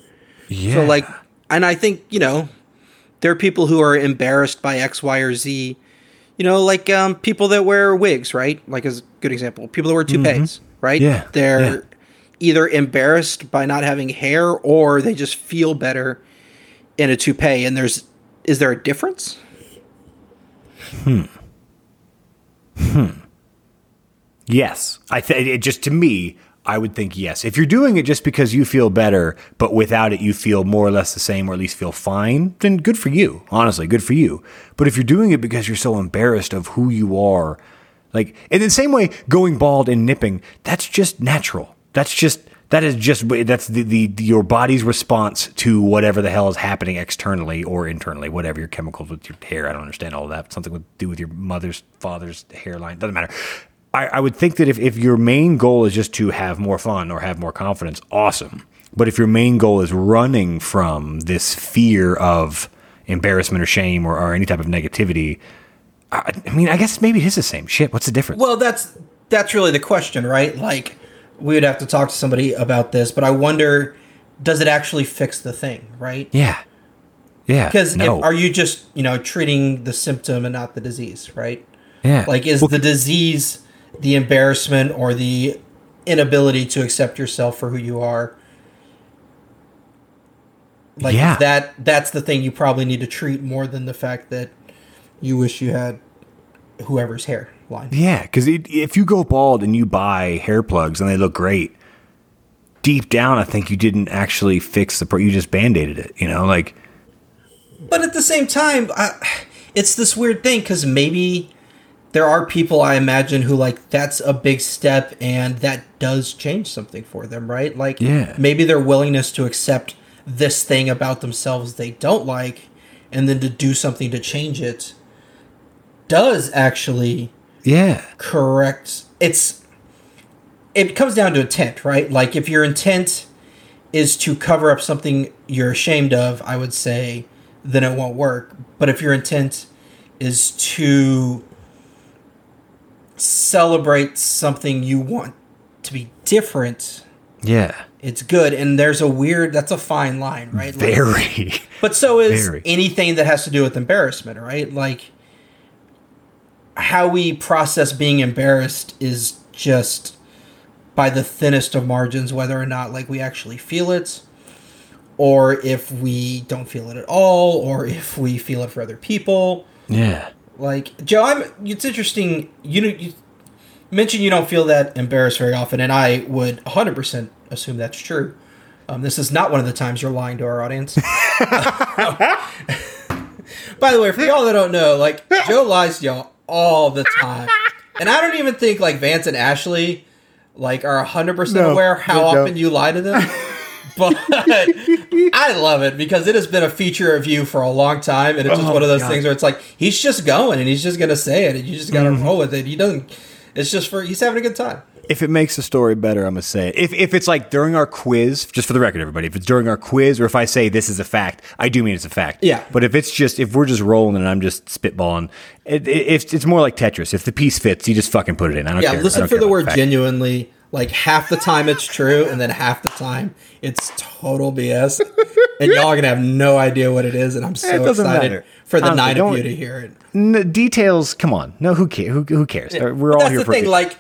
yeah. so like and i think you know there are people who are embarrassed by x y or z you know like um, people that wear wigs right like as a good example people that wear toupees right Mm-hmm. Yeah, they're yeah. either embarrassed by not having hair or they just feel better in a toupee and there's is there a difference Hmm. Hmm. Yes, I think it just to me, I would think yes. If you're doing it just because you feel better, but without it you feel more or less the same, or at least feel fine, then good for you. Honestly, good for you. But if you're doing it because you're so embarrassed of who you are, like in the same way, going bald and nipping, that's just natural. That's just that is just that's the, the your body's response to whatever the hell is happening externally or internally, whatever your chemicals with your hair. I don't understand all of that. Something to do with your mother's father's hairline doesn't matter. I, I would think that if, if your main goal is just to have more fun or have more confidence, awesome. But if your main goal is running from this fear of embarrassment or shame or, or any type of negativity, I, I mean, I guess maybe it is the same shit. What's the difference? Well, that's that's really the question, right? Like we would have to talk to somebody about this, but I wonder does it actually fix the thing, right? yeah, yeah. Because no. are you just, you know, treating the symptom and not the disease, right? yeah, Like is Well, the disease the embarrassment or the inability to accept yourself for who you are? Like Yeah. that that's the thing you probably need to treat more than the fact that you wish you had whoever's hair line. Yeah, because if you go bald and you buy hair plugs and they look great, deep down, I think you didn't actually fix the. Pro- you just band aided it. You know, like But at the same time, I, it's this weird thing because maybe there are people I imagine who like that's a big step and that does change something for them, right? Like, Yeah. maybe their willingness to accept this thing about themselves they don't like and then to do something to change it does actually yeah, correct. It's it comes down to intent right? Like if your intent is to cover up something you're ashamed of i would say then it won't work. But if your intent is to celebrate something you want to be different yeah, it's good. And there's a weird that's a fine line right? Like- very. but so is Very. anything that has to do with embarrassment, right? Like how we process being embarrassed is just by the thinnest of margins, whether or not like we actually feel it, or if we don't feel it at all, or if we feel it for other people. yeah, Like Joe, I'm. It's interesting. You know, you mentioned you don't feel that embarrassed very often, and I would 100 percent assume that's true. Um, this is not one of the times you're lying to our audience. By the way, for y'all that don't know, like Joe lies to y'all all the time. and I don't even think like Vance and Ashley like are hundred percent No, aware how often don't. you lie to them. but I love it because it has been a feature of you for a long time, and it's just Oh, one of those God. things where it's like he's just going and he's just gonna say it, and you just gotta Mm-hmm. roll with it. He doesn't. It's just for he's having a good time. If it makes the story better, I'm gonna say it. If if it's like during our quiz, just for the record, everybody, if it's during our quiz, or if I say this is a fact, I do mean it's a fact. Yeah. But if it's just if we're just rolling and I'm just spitballing, it, it, it's it's more like Tetris. If the piece fits, you just fucking put it in. I don't Yeah, care. Listen don't for care the word fact. genuinely. Like half the time it's true, and then half the time it's total BS, and y'all are gonna have no idea what it is. And I'm so excited matter. for the Honestly, nine of you to hear it. N- details. Come on. No, who cares? Who, who cares? We're all here the for thing. Like,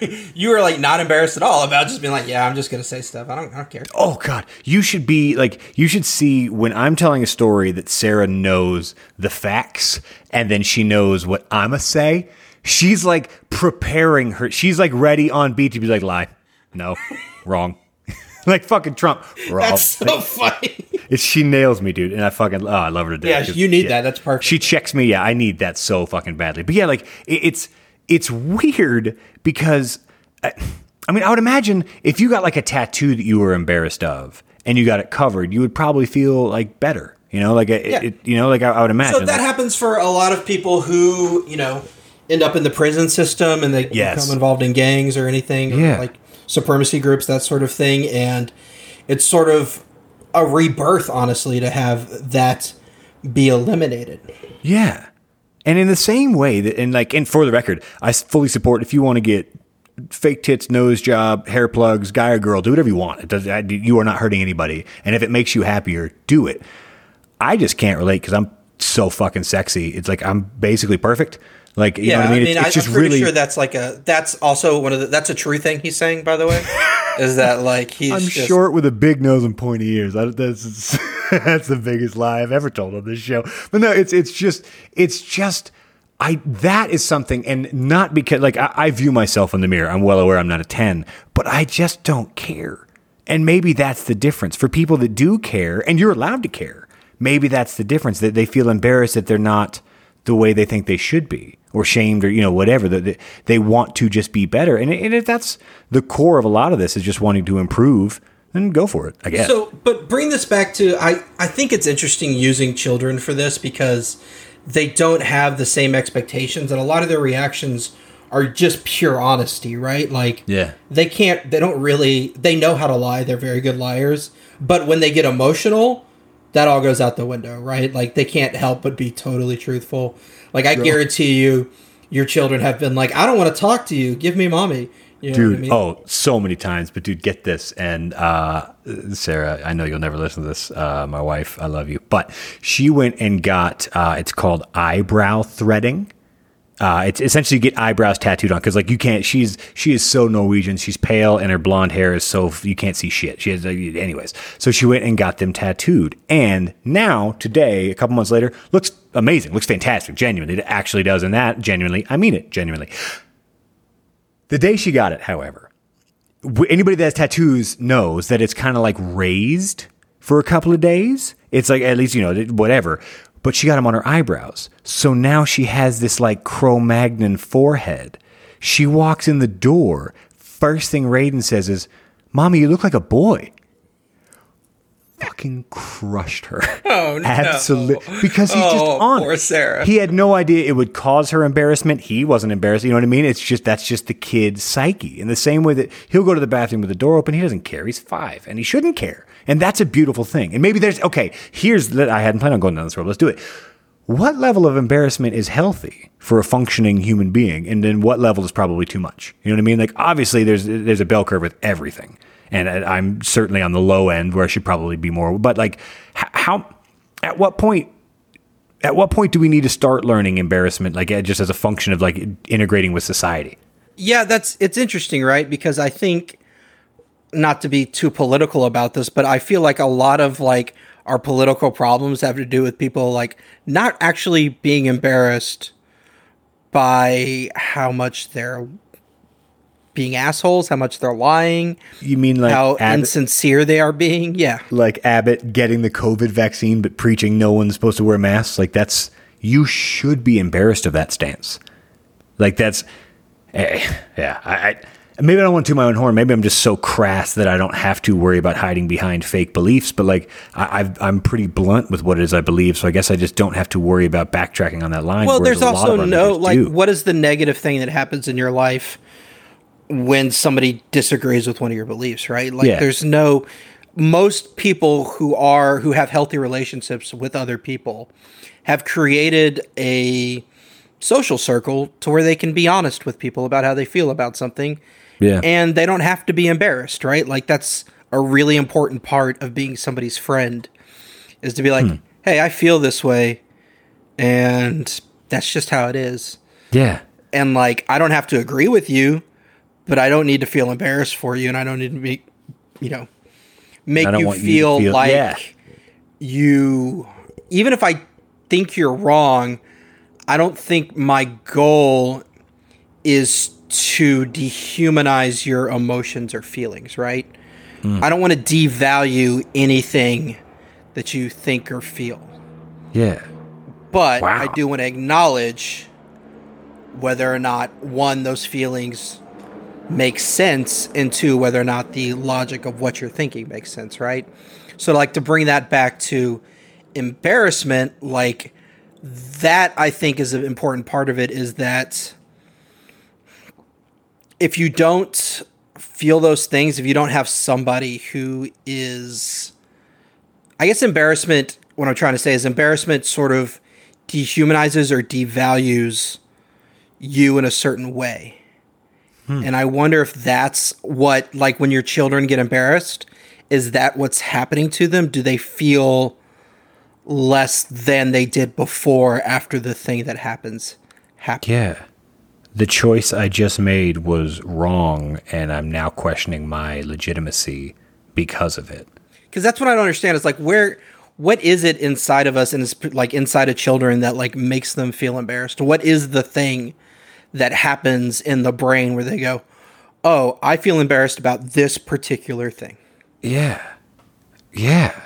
you were like not embarrassed at all about just being like, "Yeah, I'm just gonna say stuff. I don't, I don't care." Oh God, you should be like you should see when I'm telling a story that Sarah knows the facts and then she knows what I'ma say. She's like preparing her. She's like ready on beat to be like, lie, no, wrong, like fucking Trump, wrong. That's so funny. It's, she nails me, dude, and I fucking oh, I love her to death. Yeah, you need that. That's perfect. She checks me. Yeah, I need that so fucking badly. But yeah, like it, it's it's weird because I, I mean, I would imagine if you got like a tattoo that you were embarrassed of and you got it covered, you would probably feel like better. You know, like it, Yeah. it, you know, like I, I would imagine. So that Like, happens for a lot of people who, you know, end up in the prison system and they Yes. become involved in gangs or anything, or like supremacy groups, that sort of thing. And it's sort of a rebirth, honestly, to have that be eliminated. Yeah. And in the same way that, and like, and for the record, I fully support if you want to get fake tits, nose job, hair plugs, guy or girl, do whatever you want. It does, I- you are not hurting anybody. And if it makes you happier, do it. I just can't relate because I'm so fucking sexy. It's like I'm basically perfect. Like, you know what I mean? It's, it's just am pretty really. sure that's like a that's also one of the that's a true thing he's saying. By the way, is that like he's I'm just, short with a big nose and pointy ears. I, that's that's the biggest lie I've ever told on this show. But no, it's it's just it's just I that is something, and not because like I, I view myself in the mirror. I'm well aware I'm not a ten, but I just don't care. And maybe that's the difference for people that do care, and you're allowed to care. Maybe that's the difference that they feel embarrassed that they're not the way they think they should be, or shamed, or you know whatever. That they, want to just be better, and, and that's the core of a lot of this is just wanting to improve, then go for it. I guess. So, but bring this back to I. I think it's interesting using children for this because they don't have the same expectations, and a lot of their reactions are just pure honesty, right? Like, Yeah. they can't. They don't really. They know how to lie. They're very good liars, but when they get emotional, that all goes out the window, right? Like they can't help but be totally truthful. Like I guarantee you, your children have been like, "I don't want to talk to you. Give me mommy." You know dude I mean? oh so many times but dude get this and uh sarah i know you'll never listen to this uh my wife i love you but she went and got uh it's called eyebrow threading uh, it's essentially you get eyebrows tattooed on because like you can't. She's she is so Norwegian. She's pale and her blonde hair is so you can't see shit. She has anyways. So she went and got them tattooed, and now today, a couple months later, looks amazing. Looks fantastic. Genuinely, it actually does. And that genuinely, I mean it. Genuinely. The day she got it, however, anybody that has tattoos knows that it's kind of like raised for a couple of days. It's like at least you know whatever. But she got them on her eyebrows, so now she has this like Cro-Magnon forehead. She walks in the door. First thing Raiden says is, "Mommy, you look like a boy." Fucking crushed her. Oh, no. Absolutely, because he's just Oh, on. poor. Sarah. He had no idea it would cause her embarrassment. He wasn't embarrassed. You know what I mean? It's just that's just the kid's psyche. In the same way that he'll go to the bathroom with the door open, he doesn't care. He's five, and he shouldn't care. And that's a beautiful thing. And maybe there's okay. Here's that I hadn't planned on going down this road. Let's do it. What level of embarrassment is healthy for a functioning human being, and then what level is probably too much? You know what I mean? Like obviously, there's there's a bell curve with everything, and I'm certainly on the low end where I should probably be more. But like, how? At what point at what point do we need to start learning embarrassment like uh, just as a function of like integrating with society Yeah, that's it's interesting, right? Because I think not to be too political about this, but I feel like a lot of like our political problems have to do with people like not actually being embarrassed by how much they're being assholes, how much they're lying, you mean like how Abbott, insincere they are being. Yeah. like abbott getting the covid vaccine but preaching no one's supposed to wear masks like that's you should be embarrassed of that stance Like that's, eh, yeah. I, I maybe I don't want to my own horn. Maybe I'm just so crass that I don't have to worry about hiding behind fake beliefs. But like I, I've, I'm pretty blunt with what it is I believe, so I guess I just don't have to worry about backtracking on that line. Well, there's also no like do. what is the negative thing that happens in your life when somebody disagrees with one of your beliefs, right? Like Yeah. there's no most people who are who have healthy relationships with other people have created a social circle to where they can be honest with people about how they feel about something Yeah. and they don't have to be embarrassed, right? Like that's a really important part of being somebody's friend is to be like, Hmm. "Hey, I feel this way." And that's just how it is. yeah. And like I don't have to agree with you, but I don't need to feel embarrassed for you and I don't need to be, you know, make you want you feel, feel- like yeah. you even if I think you're wrong, I don't think my goal is to dehumanize your emotions or feelings, right? Hmm. I don't want to devalue anything that you think or feel. Yeah. But Wow. I do want to acknowledge whether or not one, those feelings make sense, and two, whether or not the logic of what you're thinking makes sense, right? So, like, to bring that back to embarrassment, like, that I think is an important part of it is that if you don't feel those things, if you don't have somebody who is I guess embarrassment, what I'm trying to say is embarrassment sort of dehumanizes or devalues you in a certain way. Hmm. And I wonder if that's what, like when your children get embarrassed, is that what's happening to them? Do they feel less than they did before after the thing that happens happens? Yeah. The choice I just made was wrong, and I'm now questioning my legitimacy because of it. because that's what I don't understand. It's like where, what is it inside of us, and it's like inside of children that like makes them feel embarrassed? What is the thing that happens in the brain where they go, "Oh, I feel embarrassed about this particular thing." Yeah. Yeah.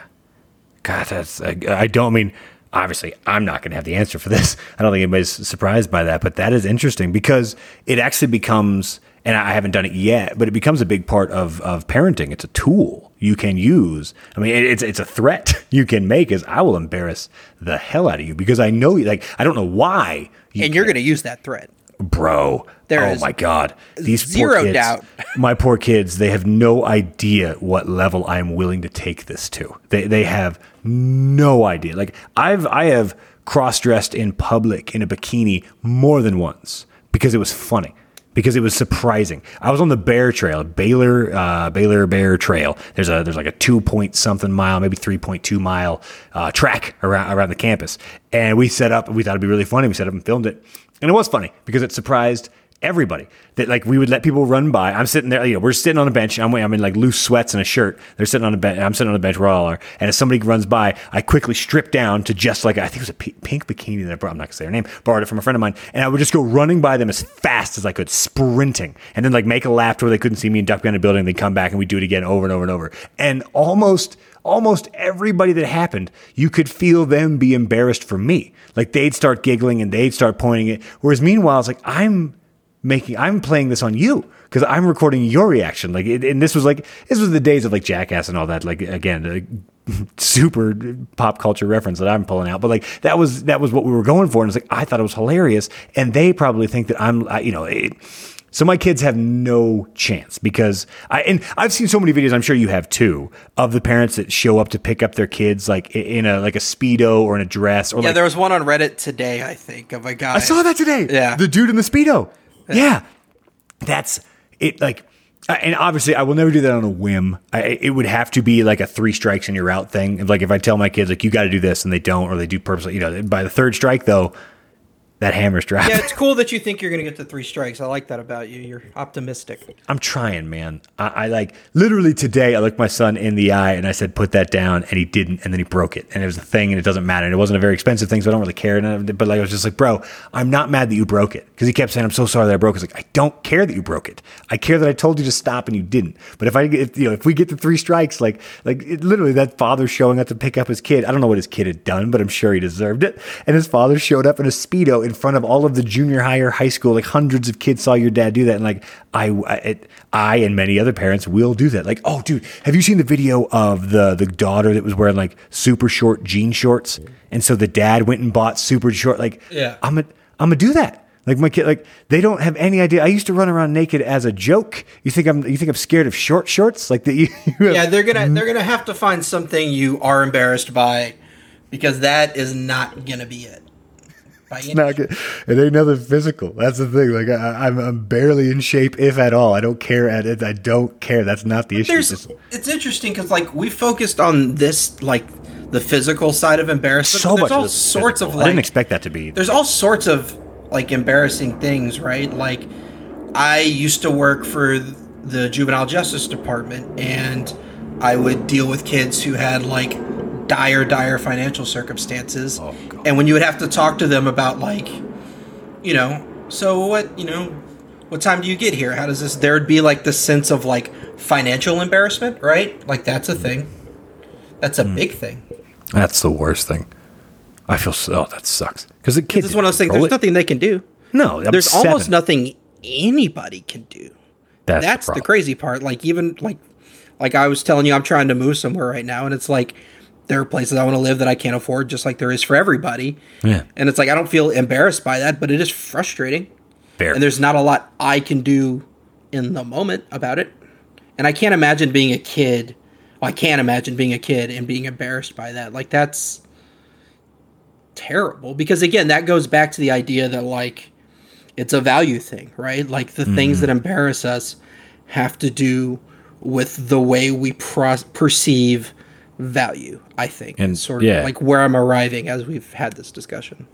God, that's, I, I don't mean, obviously, I'm not going to have the answer for this. I don't think anybody's surprised by that, but that is interesting because it actually becomes, and I haven't done it yet, but it becomes a big part of, of parenting. It's a tool you can use. I mean, it's, it's a threat you can make is I will embarrass the hell out of you because I know you, like, I don't know why you And you're going to use that threat. Bro. There oh my god, these zero poor kids, doubt. my poor kids, they have no idea what level I am willing to take this to. They they have no idea. Like I've I have cross dressed in public in a bikini more than once because it was funny. Because it was surprising. I was on the Bear Trail, Baylor, uh, Baylor Bear Trail. There's a there's like a two point something mile, maybe three point two mile uh, track around around the campus, and we set up. We thought it'd be really funny. We set up and filmed it, and it was funny because it surprised everybody that like we would let people run by. I'm sitting there, you know, we're sitting on a bench. I'm, I'm in like loose sweats and a shirt. They're sitting on a bench. I'm sitting on a bench where all are. And as somebody runs by, I quickly strip down to just like I think it was a p- pink bikini that I brought. I'm not gonna say her name. Borrowed it from a friend of mine, and I would just go running by them as fast as I could, sprinting, and then like make a lap to where they couldn't see me and duck behind a building. They'd come back and we'd do it again over and over and over. And almost almost everybody that happened, you could feel them be embarrassed for me. Like they'd start giggling and they'd start pointing it. Whereas meanwhile, it's like I'm making I'm playing this on you because I'm recording your reaction. Like, it, and this was like this was the days of like Jackass and all that. Like again, a super pop culture reference that I'm pulling out, but like that was that was what we were going for. And it's like I thought it was hilarious, and they probably think that I'm I- you know. It, so my kids have no chance because I and I've seen so many videos. I'm sure you have too of the parents that show up to pick up their kids like in a like a speedo or in a dress or Yeah, like there was one on Reddit today, I think, of a guy. I saw that today. Yeah. The dude in the Speedo. Yeah. That's it. Like, and obviously, I will never do that on a whim. I, it would have to be like a three strikes and you're out thing. Like, if I tell my kids, like, you got to do this and they don't, or they do purposely, you know, by the third strike, though, that hammer's dropped. Yeah, it's cool that you think you're going to get to three strikes. I like that about you. You're optimistic. I'm trying, man. I, I like literally today. I looked my son in the eye and I said, "Put that down," and he didn't, and then he broke it, and it was a thing, and it doesn't matter. And it wasn't a very expensive thing, so I don't really care. And but like I was just like, "Bro, I'm not mad that you broke it," because he kept saying, "I'm so sorry that I broke." it. I was like, "I don't care that you broke it. I care that I told you to stop and you didn't." But if I, if, you know, if we get to three strikes, like like it, literally that father showing up to pick up his kid. I don't know what his kid had done, but I'm sure he deserved it. And his father showed up in a speedo in front of all of the junior high or high school, like hundreds of kids saw your dad do that, and like I, I, it, I and many other parents will do that. Like, oh, dude, have you seen the video of the the daughter that was wearing like super short jean shorts, and so the dad went and bought super short. Like, Yeah. I'm a, I'm gonna do that. Like my kid, like they don't have any idea. I used to run around naked as a joke. You think I'm, you think I'm scared of short shorts? Like that? You, you have- Yeah, they're gonna mm-hmm. they're gonna have to find something you are embarrassed by, because that is not gonna be it. Any not good. It ain't nothing physical. That's the thing. Like I, I'm, I'm barely in shape, if at all. I don't care. At it. I don't care. That's not the issue. It's- it's interesting because like we focused on this like the physical side of embarrassment. so there's much. all sorts physical. of I didn't expect that to be. there's all sorts of like embarrassing things, right? Like I used to work for the juvenile justice department and I would deal with kids who had like dire dire financial circumstances. Oh, and when you would have to talk to them about like you know, so what, you know, what time do you get here? How does this there would be like the sense of like financial embarrassment, right? Like that's a thing. That's a hmm. big thing. That's the worst thing. I feel so. Oh, that sucks. Because the kids. It's one of those things. There's it. nothing they can do. No, I'm There's almost nothing anybody can do. That's, That's the problem. crazy part. Like even like like I was telling you, I'm trying to move somewhere right now, and it's like there are places I want to live that I can't afford, just like there is for everybody. Yeah. And it's like I don't feel embarrassed by that, but it is frustrating. Fair. And there's not a lot I can do in the moment about it. And I can't imagine being a kid. Well, I can't imagine being a kid and being embarrassed by that. Like that's terrible because again, that goes back to the idea that like it's a value thing, right? Like the things Mm-hmm. that embarrass us have to do with the way we pro- perceive value, I think. And, sort of yeah. like where I'm arriving as we've had this discussion.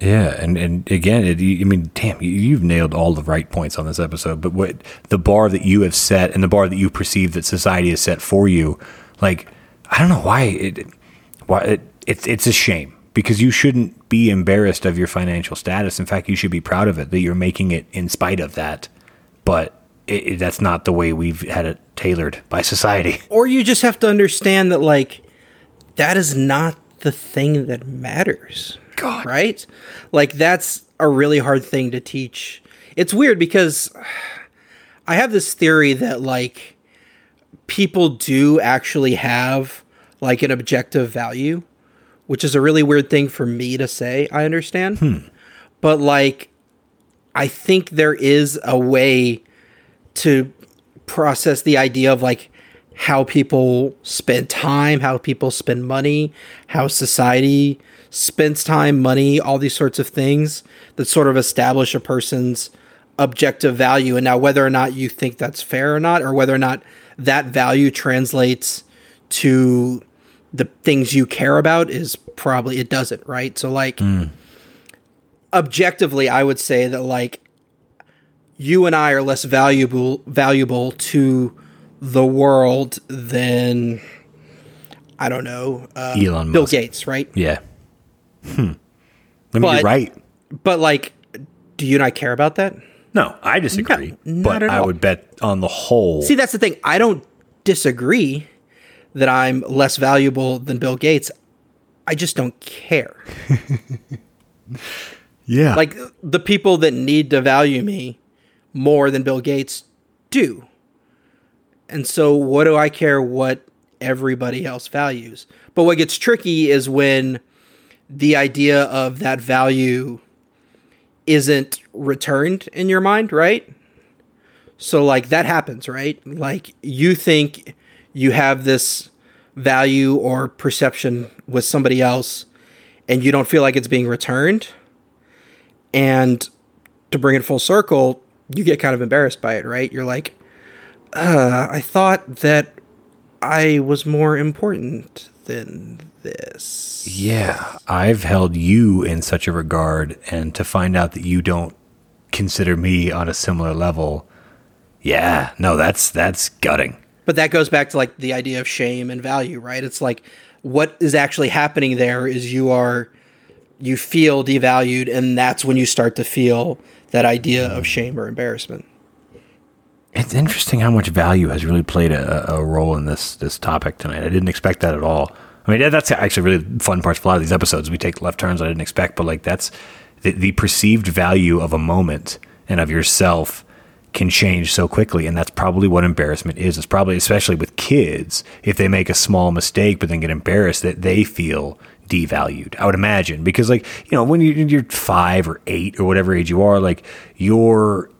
Yeah, and and again, it, I mean, damn, you, you've nailed all the right points on this episode. But what the bar that you have set and the bar that you perceive that society has set for you, like, I don't know why it, why it, it's it's a shame because you shouldn't be embarrassed of your financial status. In fact, you should be proud of it that you're making it in spite of that. But it, it, that's not the way we've had it tailored by society. or you just have to understand that like that is not the thing that matters God. right like that's a really hard thing to teach it's weird because i have this theory that like people do actually have like an objective value which is a really weird thing for me to say i understand hmm. but like i think there is a way to process the idea of like how people spend time, how people spend money, how society spends time, money, all these sorts of things that sort of establish a person's objective value. And now, whether or not you think that's fair or not, or whether or not that value translates to the things you care about, is probably it doesn't, right? So, like, mm. objectively, I would say that, like, you and I are less valuable valuable to the world than I don't know uh, Elon Bill Musk. Gates, right? Yeah. Hmm. I mean, But- you're right. But like, do you and I care about that? No, I disagree. No, not but I would bet on the whole. See, that's the thing. I don't disagree that I'm less valuable than Bill Gates. I just don't care. yeah. Like the people that need to value me more than Bill Gates do. And so what do I care what everybody else values? But what gets tricky is when the idea of that value isn't returned in your mind, right? So like that happens, right? Like you think you have this value or perception with somebody else and you don't feel like it's being returned. And to bring it full circle, you get kind of embarrassed by it, right? You're like, uh, I thought that I was more important than this. Yeah, I've held you in such a regard, and to find out that you don't consider me on a similar level, yeah, no, that's that's gutting. But that goes back to like the idea of shame and value, right? It's like what is actually happening there is you are you feel devalued and that's when you start to feel that idea of shame or embarrassment. It's interesting how much value has really played a, a role in this this topic tonight. I didn't expect that at all. I mean, that's actually really fun parts of a lot of these episodes. We take left turns I didn't expect, but like that's the, the perceived value of a moment and of yourself can change so quickly and that's probably what embarrassment is it's probably especially with kids if they make a small mistake but then get embarrassed that they feel devalued i would imagine. Because like you know when you, you're five or eight or whatever age you are like your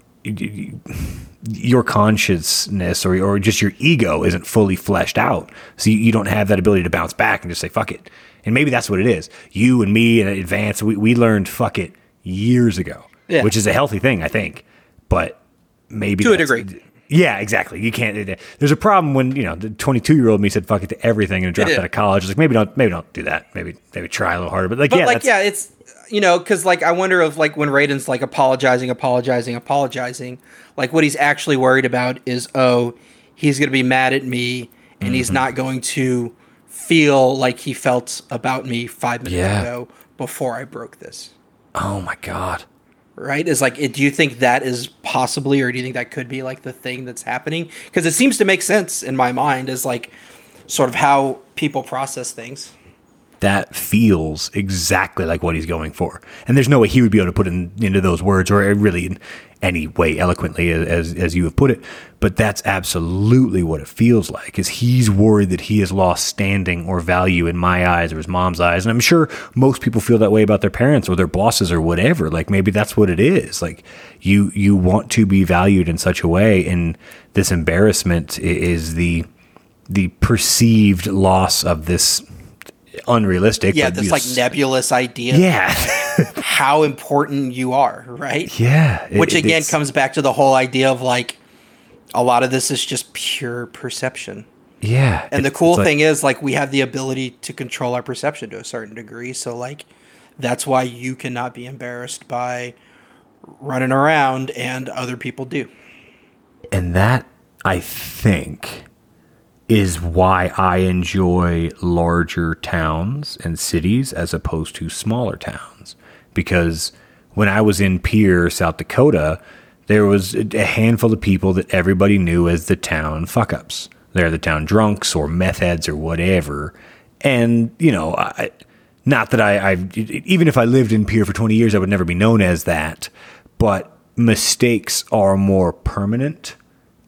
your consciousness or, or just your ego isn't fully fleshed out. So you, you don't have that ability to bounce back and just say fuck it. And maybe that's what it is. You and me and Vance we, we learned fuck it years ago Yeah. which is a healthy thing i think. But maybe To a degree. Yeah, exactly. You can't. There's a problem when you know the 22 year old me said fuck it to everything and dropped Yeah. out of college. It's like maybe don't maybe don't do that. Maybe maybe try a little harder. But like But yeah, like, yeah, it's you know, because like I wonder if like when Raiden's like apologizing, apologizing, apologizing, like what he's actually worried about is oh, he's gonna be mad at me, and he's Mm-hmm. not going to feel like he felt about me five minutes Yeah. ago before I broke this. Oh my god. Right? Is like, do you think that is possibly, or do you think that could be like the thing that's happening? Because it seems to make sense in my mind as like sort of how people process things. That feels exactly like what he's going for. And there's no way he would be able to put in, into those words or really in any way eloquently as, as you have put it. But that's absolutely what it feels like is he's worried that he has lost standing or value in my eyes or his mom's eyes. And I'm sure most people feel that way about their parents or their bosses or whatever. Like maybe that's what it is. Like you, you want to be valued in such a way. And this embarrassment is the, the perceived loss of this unrealistic. Yeah, this like s- nebulous idea yeah, how important you are, right? yeah. It- Which again comes back to the whole idea of like a lot of this is just pure perception. Yeah, And the cool it's like- thing is like we have the ability to control our perception to a certain degree. So like that's why you cannot be embarrassed by running around and other people do. and that I think is why I enjoy larger towns and cities as opposed to smaller towns. Because when I was in Pierre, South Dakota, there was a handful of people that everybody knew as the town fuck ups. They're the town drunks or meth heads or whatever. And, you know, I, not that I, I, even if I lived in Pierre for 20 years, I would never be known as that. But mistakes are more permanent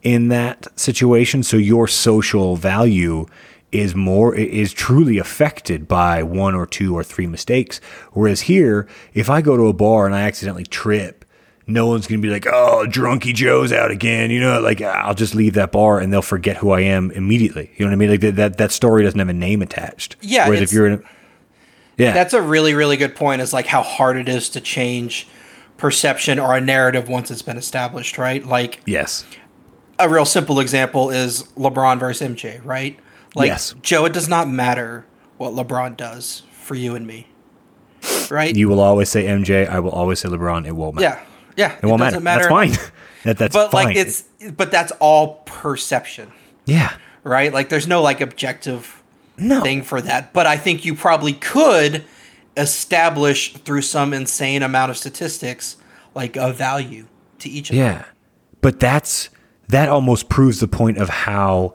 in that situation. So your social value is more is truly affected by one or two or three mistakes. Whereas here, if I go to a bar and I accidentally trip, no one's gonna be like, "Oh, drunky Joe's out again." You know, like I'll just leave that bar and they'll forget who I am immediately. You know what I mean? Like that that, that story doesn't have a name attached. Yeah, Whereas if you're in, a, yeah, That's a really, really good point. Is like how hard it is to change perception or a narrative once it's been established, right? Like yes, a real simple example is LeBron versus MJ, right? Like Yes. Joe, it does not matter what LeBron does for you and me, right? you will always say MJ. I will always say LeBron. It won't matter. yeah, yeah, it won't matter. That's fine. that that's But fine. like it's, but that's all perception, yeah. right? Like there's no like objective No. thing for that. But I think you probably could establish through some insane amount of statistics like a value to each of them. Yeah. But that's that almost proves the point of how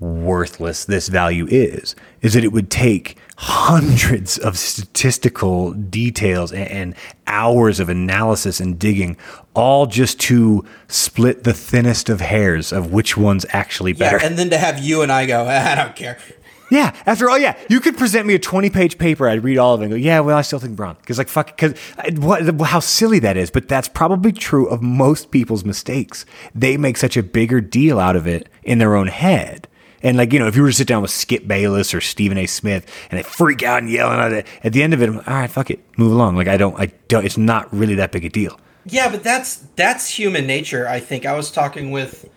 worthless this value is is that it would take hundreds of statistical details and, and hours of analysis and digging all just to split the thinnest of hairs of which one's actually better Yeah, better and then to have you and I go, I don't care. Yeah, after all, yeah, you could present me a twenty-page paper. I'd read all of it and go, "Yeah, well, I still think Bron." Because like fuck, because uh, what how silly that is. But that's probably true of most people's mistakes. They make such a bigger deal out of it in their own head. And like you know, if you were to sit down with Skip Bayless or Stephen A. Smith and they freak out and yelling at it, at the end of it, I'm all right, fuck it, move along. Like I don't, I don't. It's not really that big a deal. Yeah, but that's that's human nature. I think I was talking with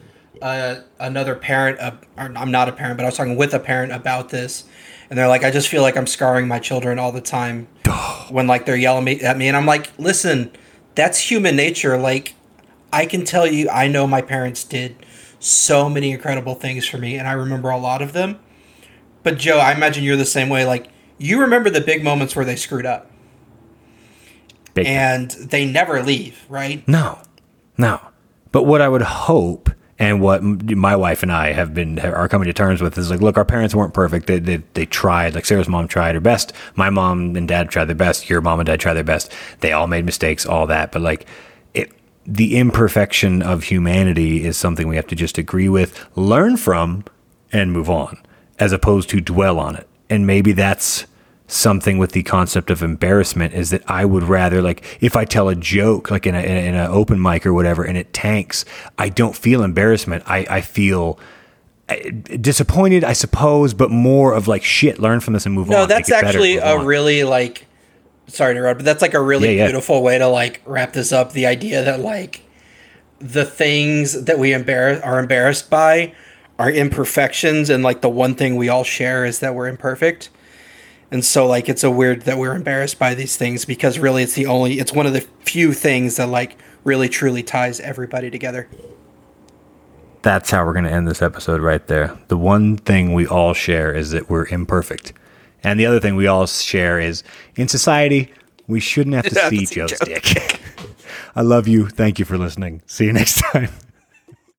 uh, another parent. Uh, or I'm not a parent, but I was talking with a parent about this, and they're like, "I just feel like I'm scarring my children all the time when like they're yelling me- at me." And I'm like, "Listen, that's human nature. Like, I can tell you, I know my parents did so many incredible things for me, and I remember a lot of them. But Joe, I imagine you're the same way. Like, you remember the big moments where they screwed up." Big and they never leave, right? No, no. But what I would hope And what my wife and I have been are coming to terms with is like, look, our parents weren't perfect. They, they, they tried. Like Sarah's mom tried her best. My mom and dad tried their best. Your mom and dad tried their best. They all made mistakes, all that. But like, it, the imperfection of humanity is something we have to just agree with, learn from, and move on, as opposed to dwell on it. And maybe that's something with the concept of embarrassment is that I would rather like if I tell a joke like in a in an open mic or whatever and it tanks, I don't feel embarrassment. I I feel eh, disappointed, I suppose, but more of like shit. Learn from this and move no, on. No, that's actually better, a really like. Sorry to interrupt, but that's like a really yeah, yeah. beautiful way to like wrap this up. The idea that like the things that we embarrass are embarrassed by are imperfections, and like the one thing we all share is that we're imperfect and so like it's a weird that we're embarrassed by these things because really it's the only it's one of the few things that like really truly ties everybody together. That's how we're going to end this episode right there. The one thing we all share is that we're imperfect. And the other thing we all share is in society we shouldn't have to see joe's dick. I love you. Thank you for listening. See you next time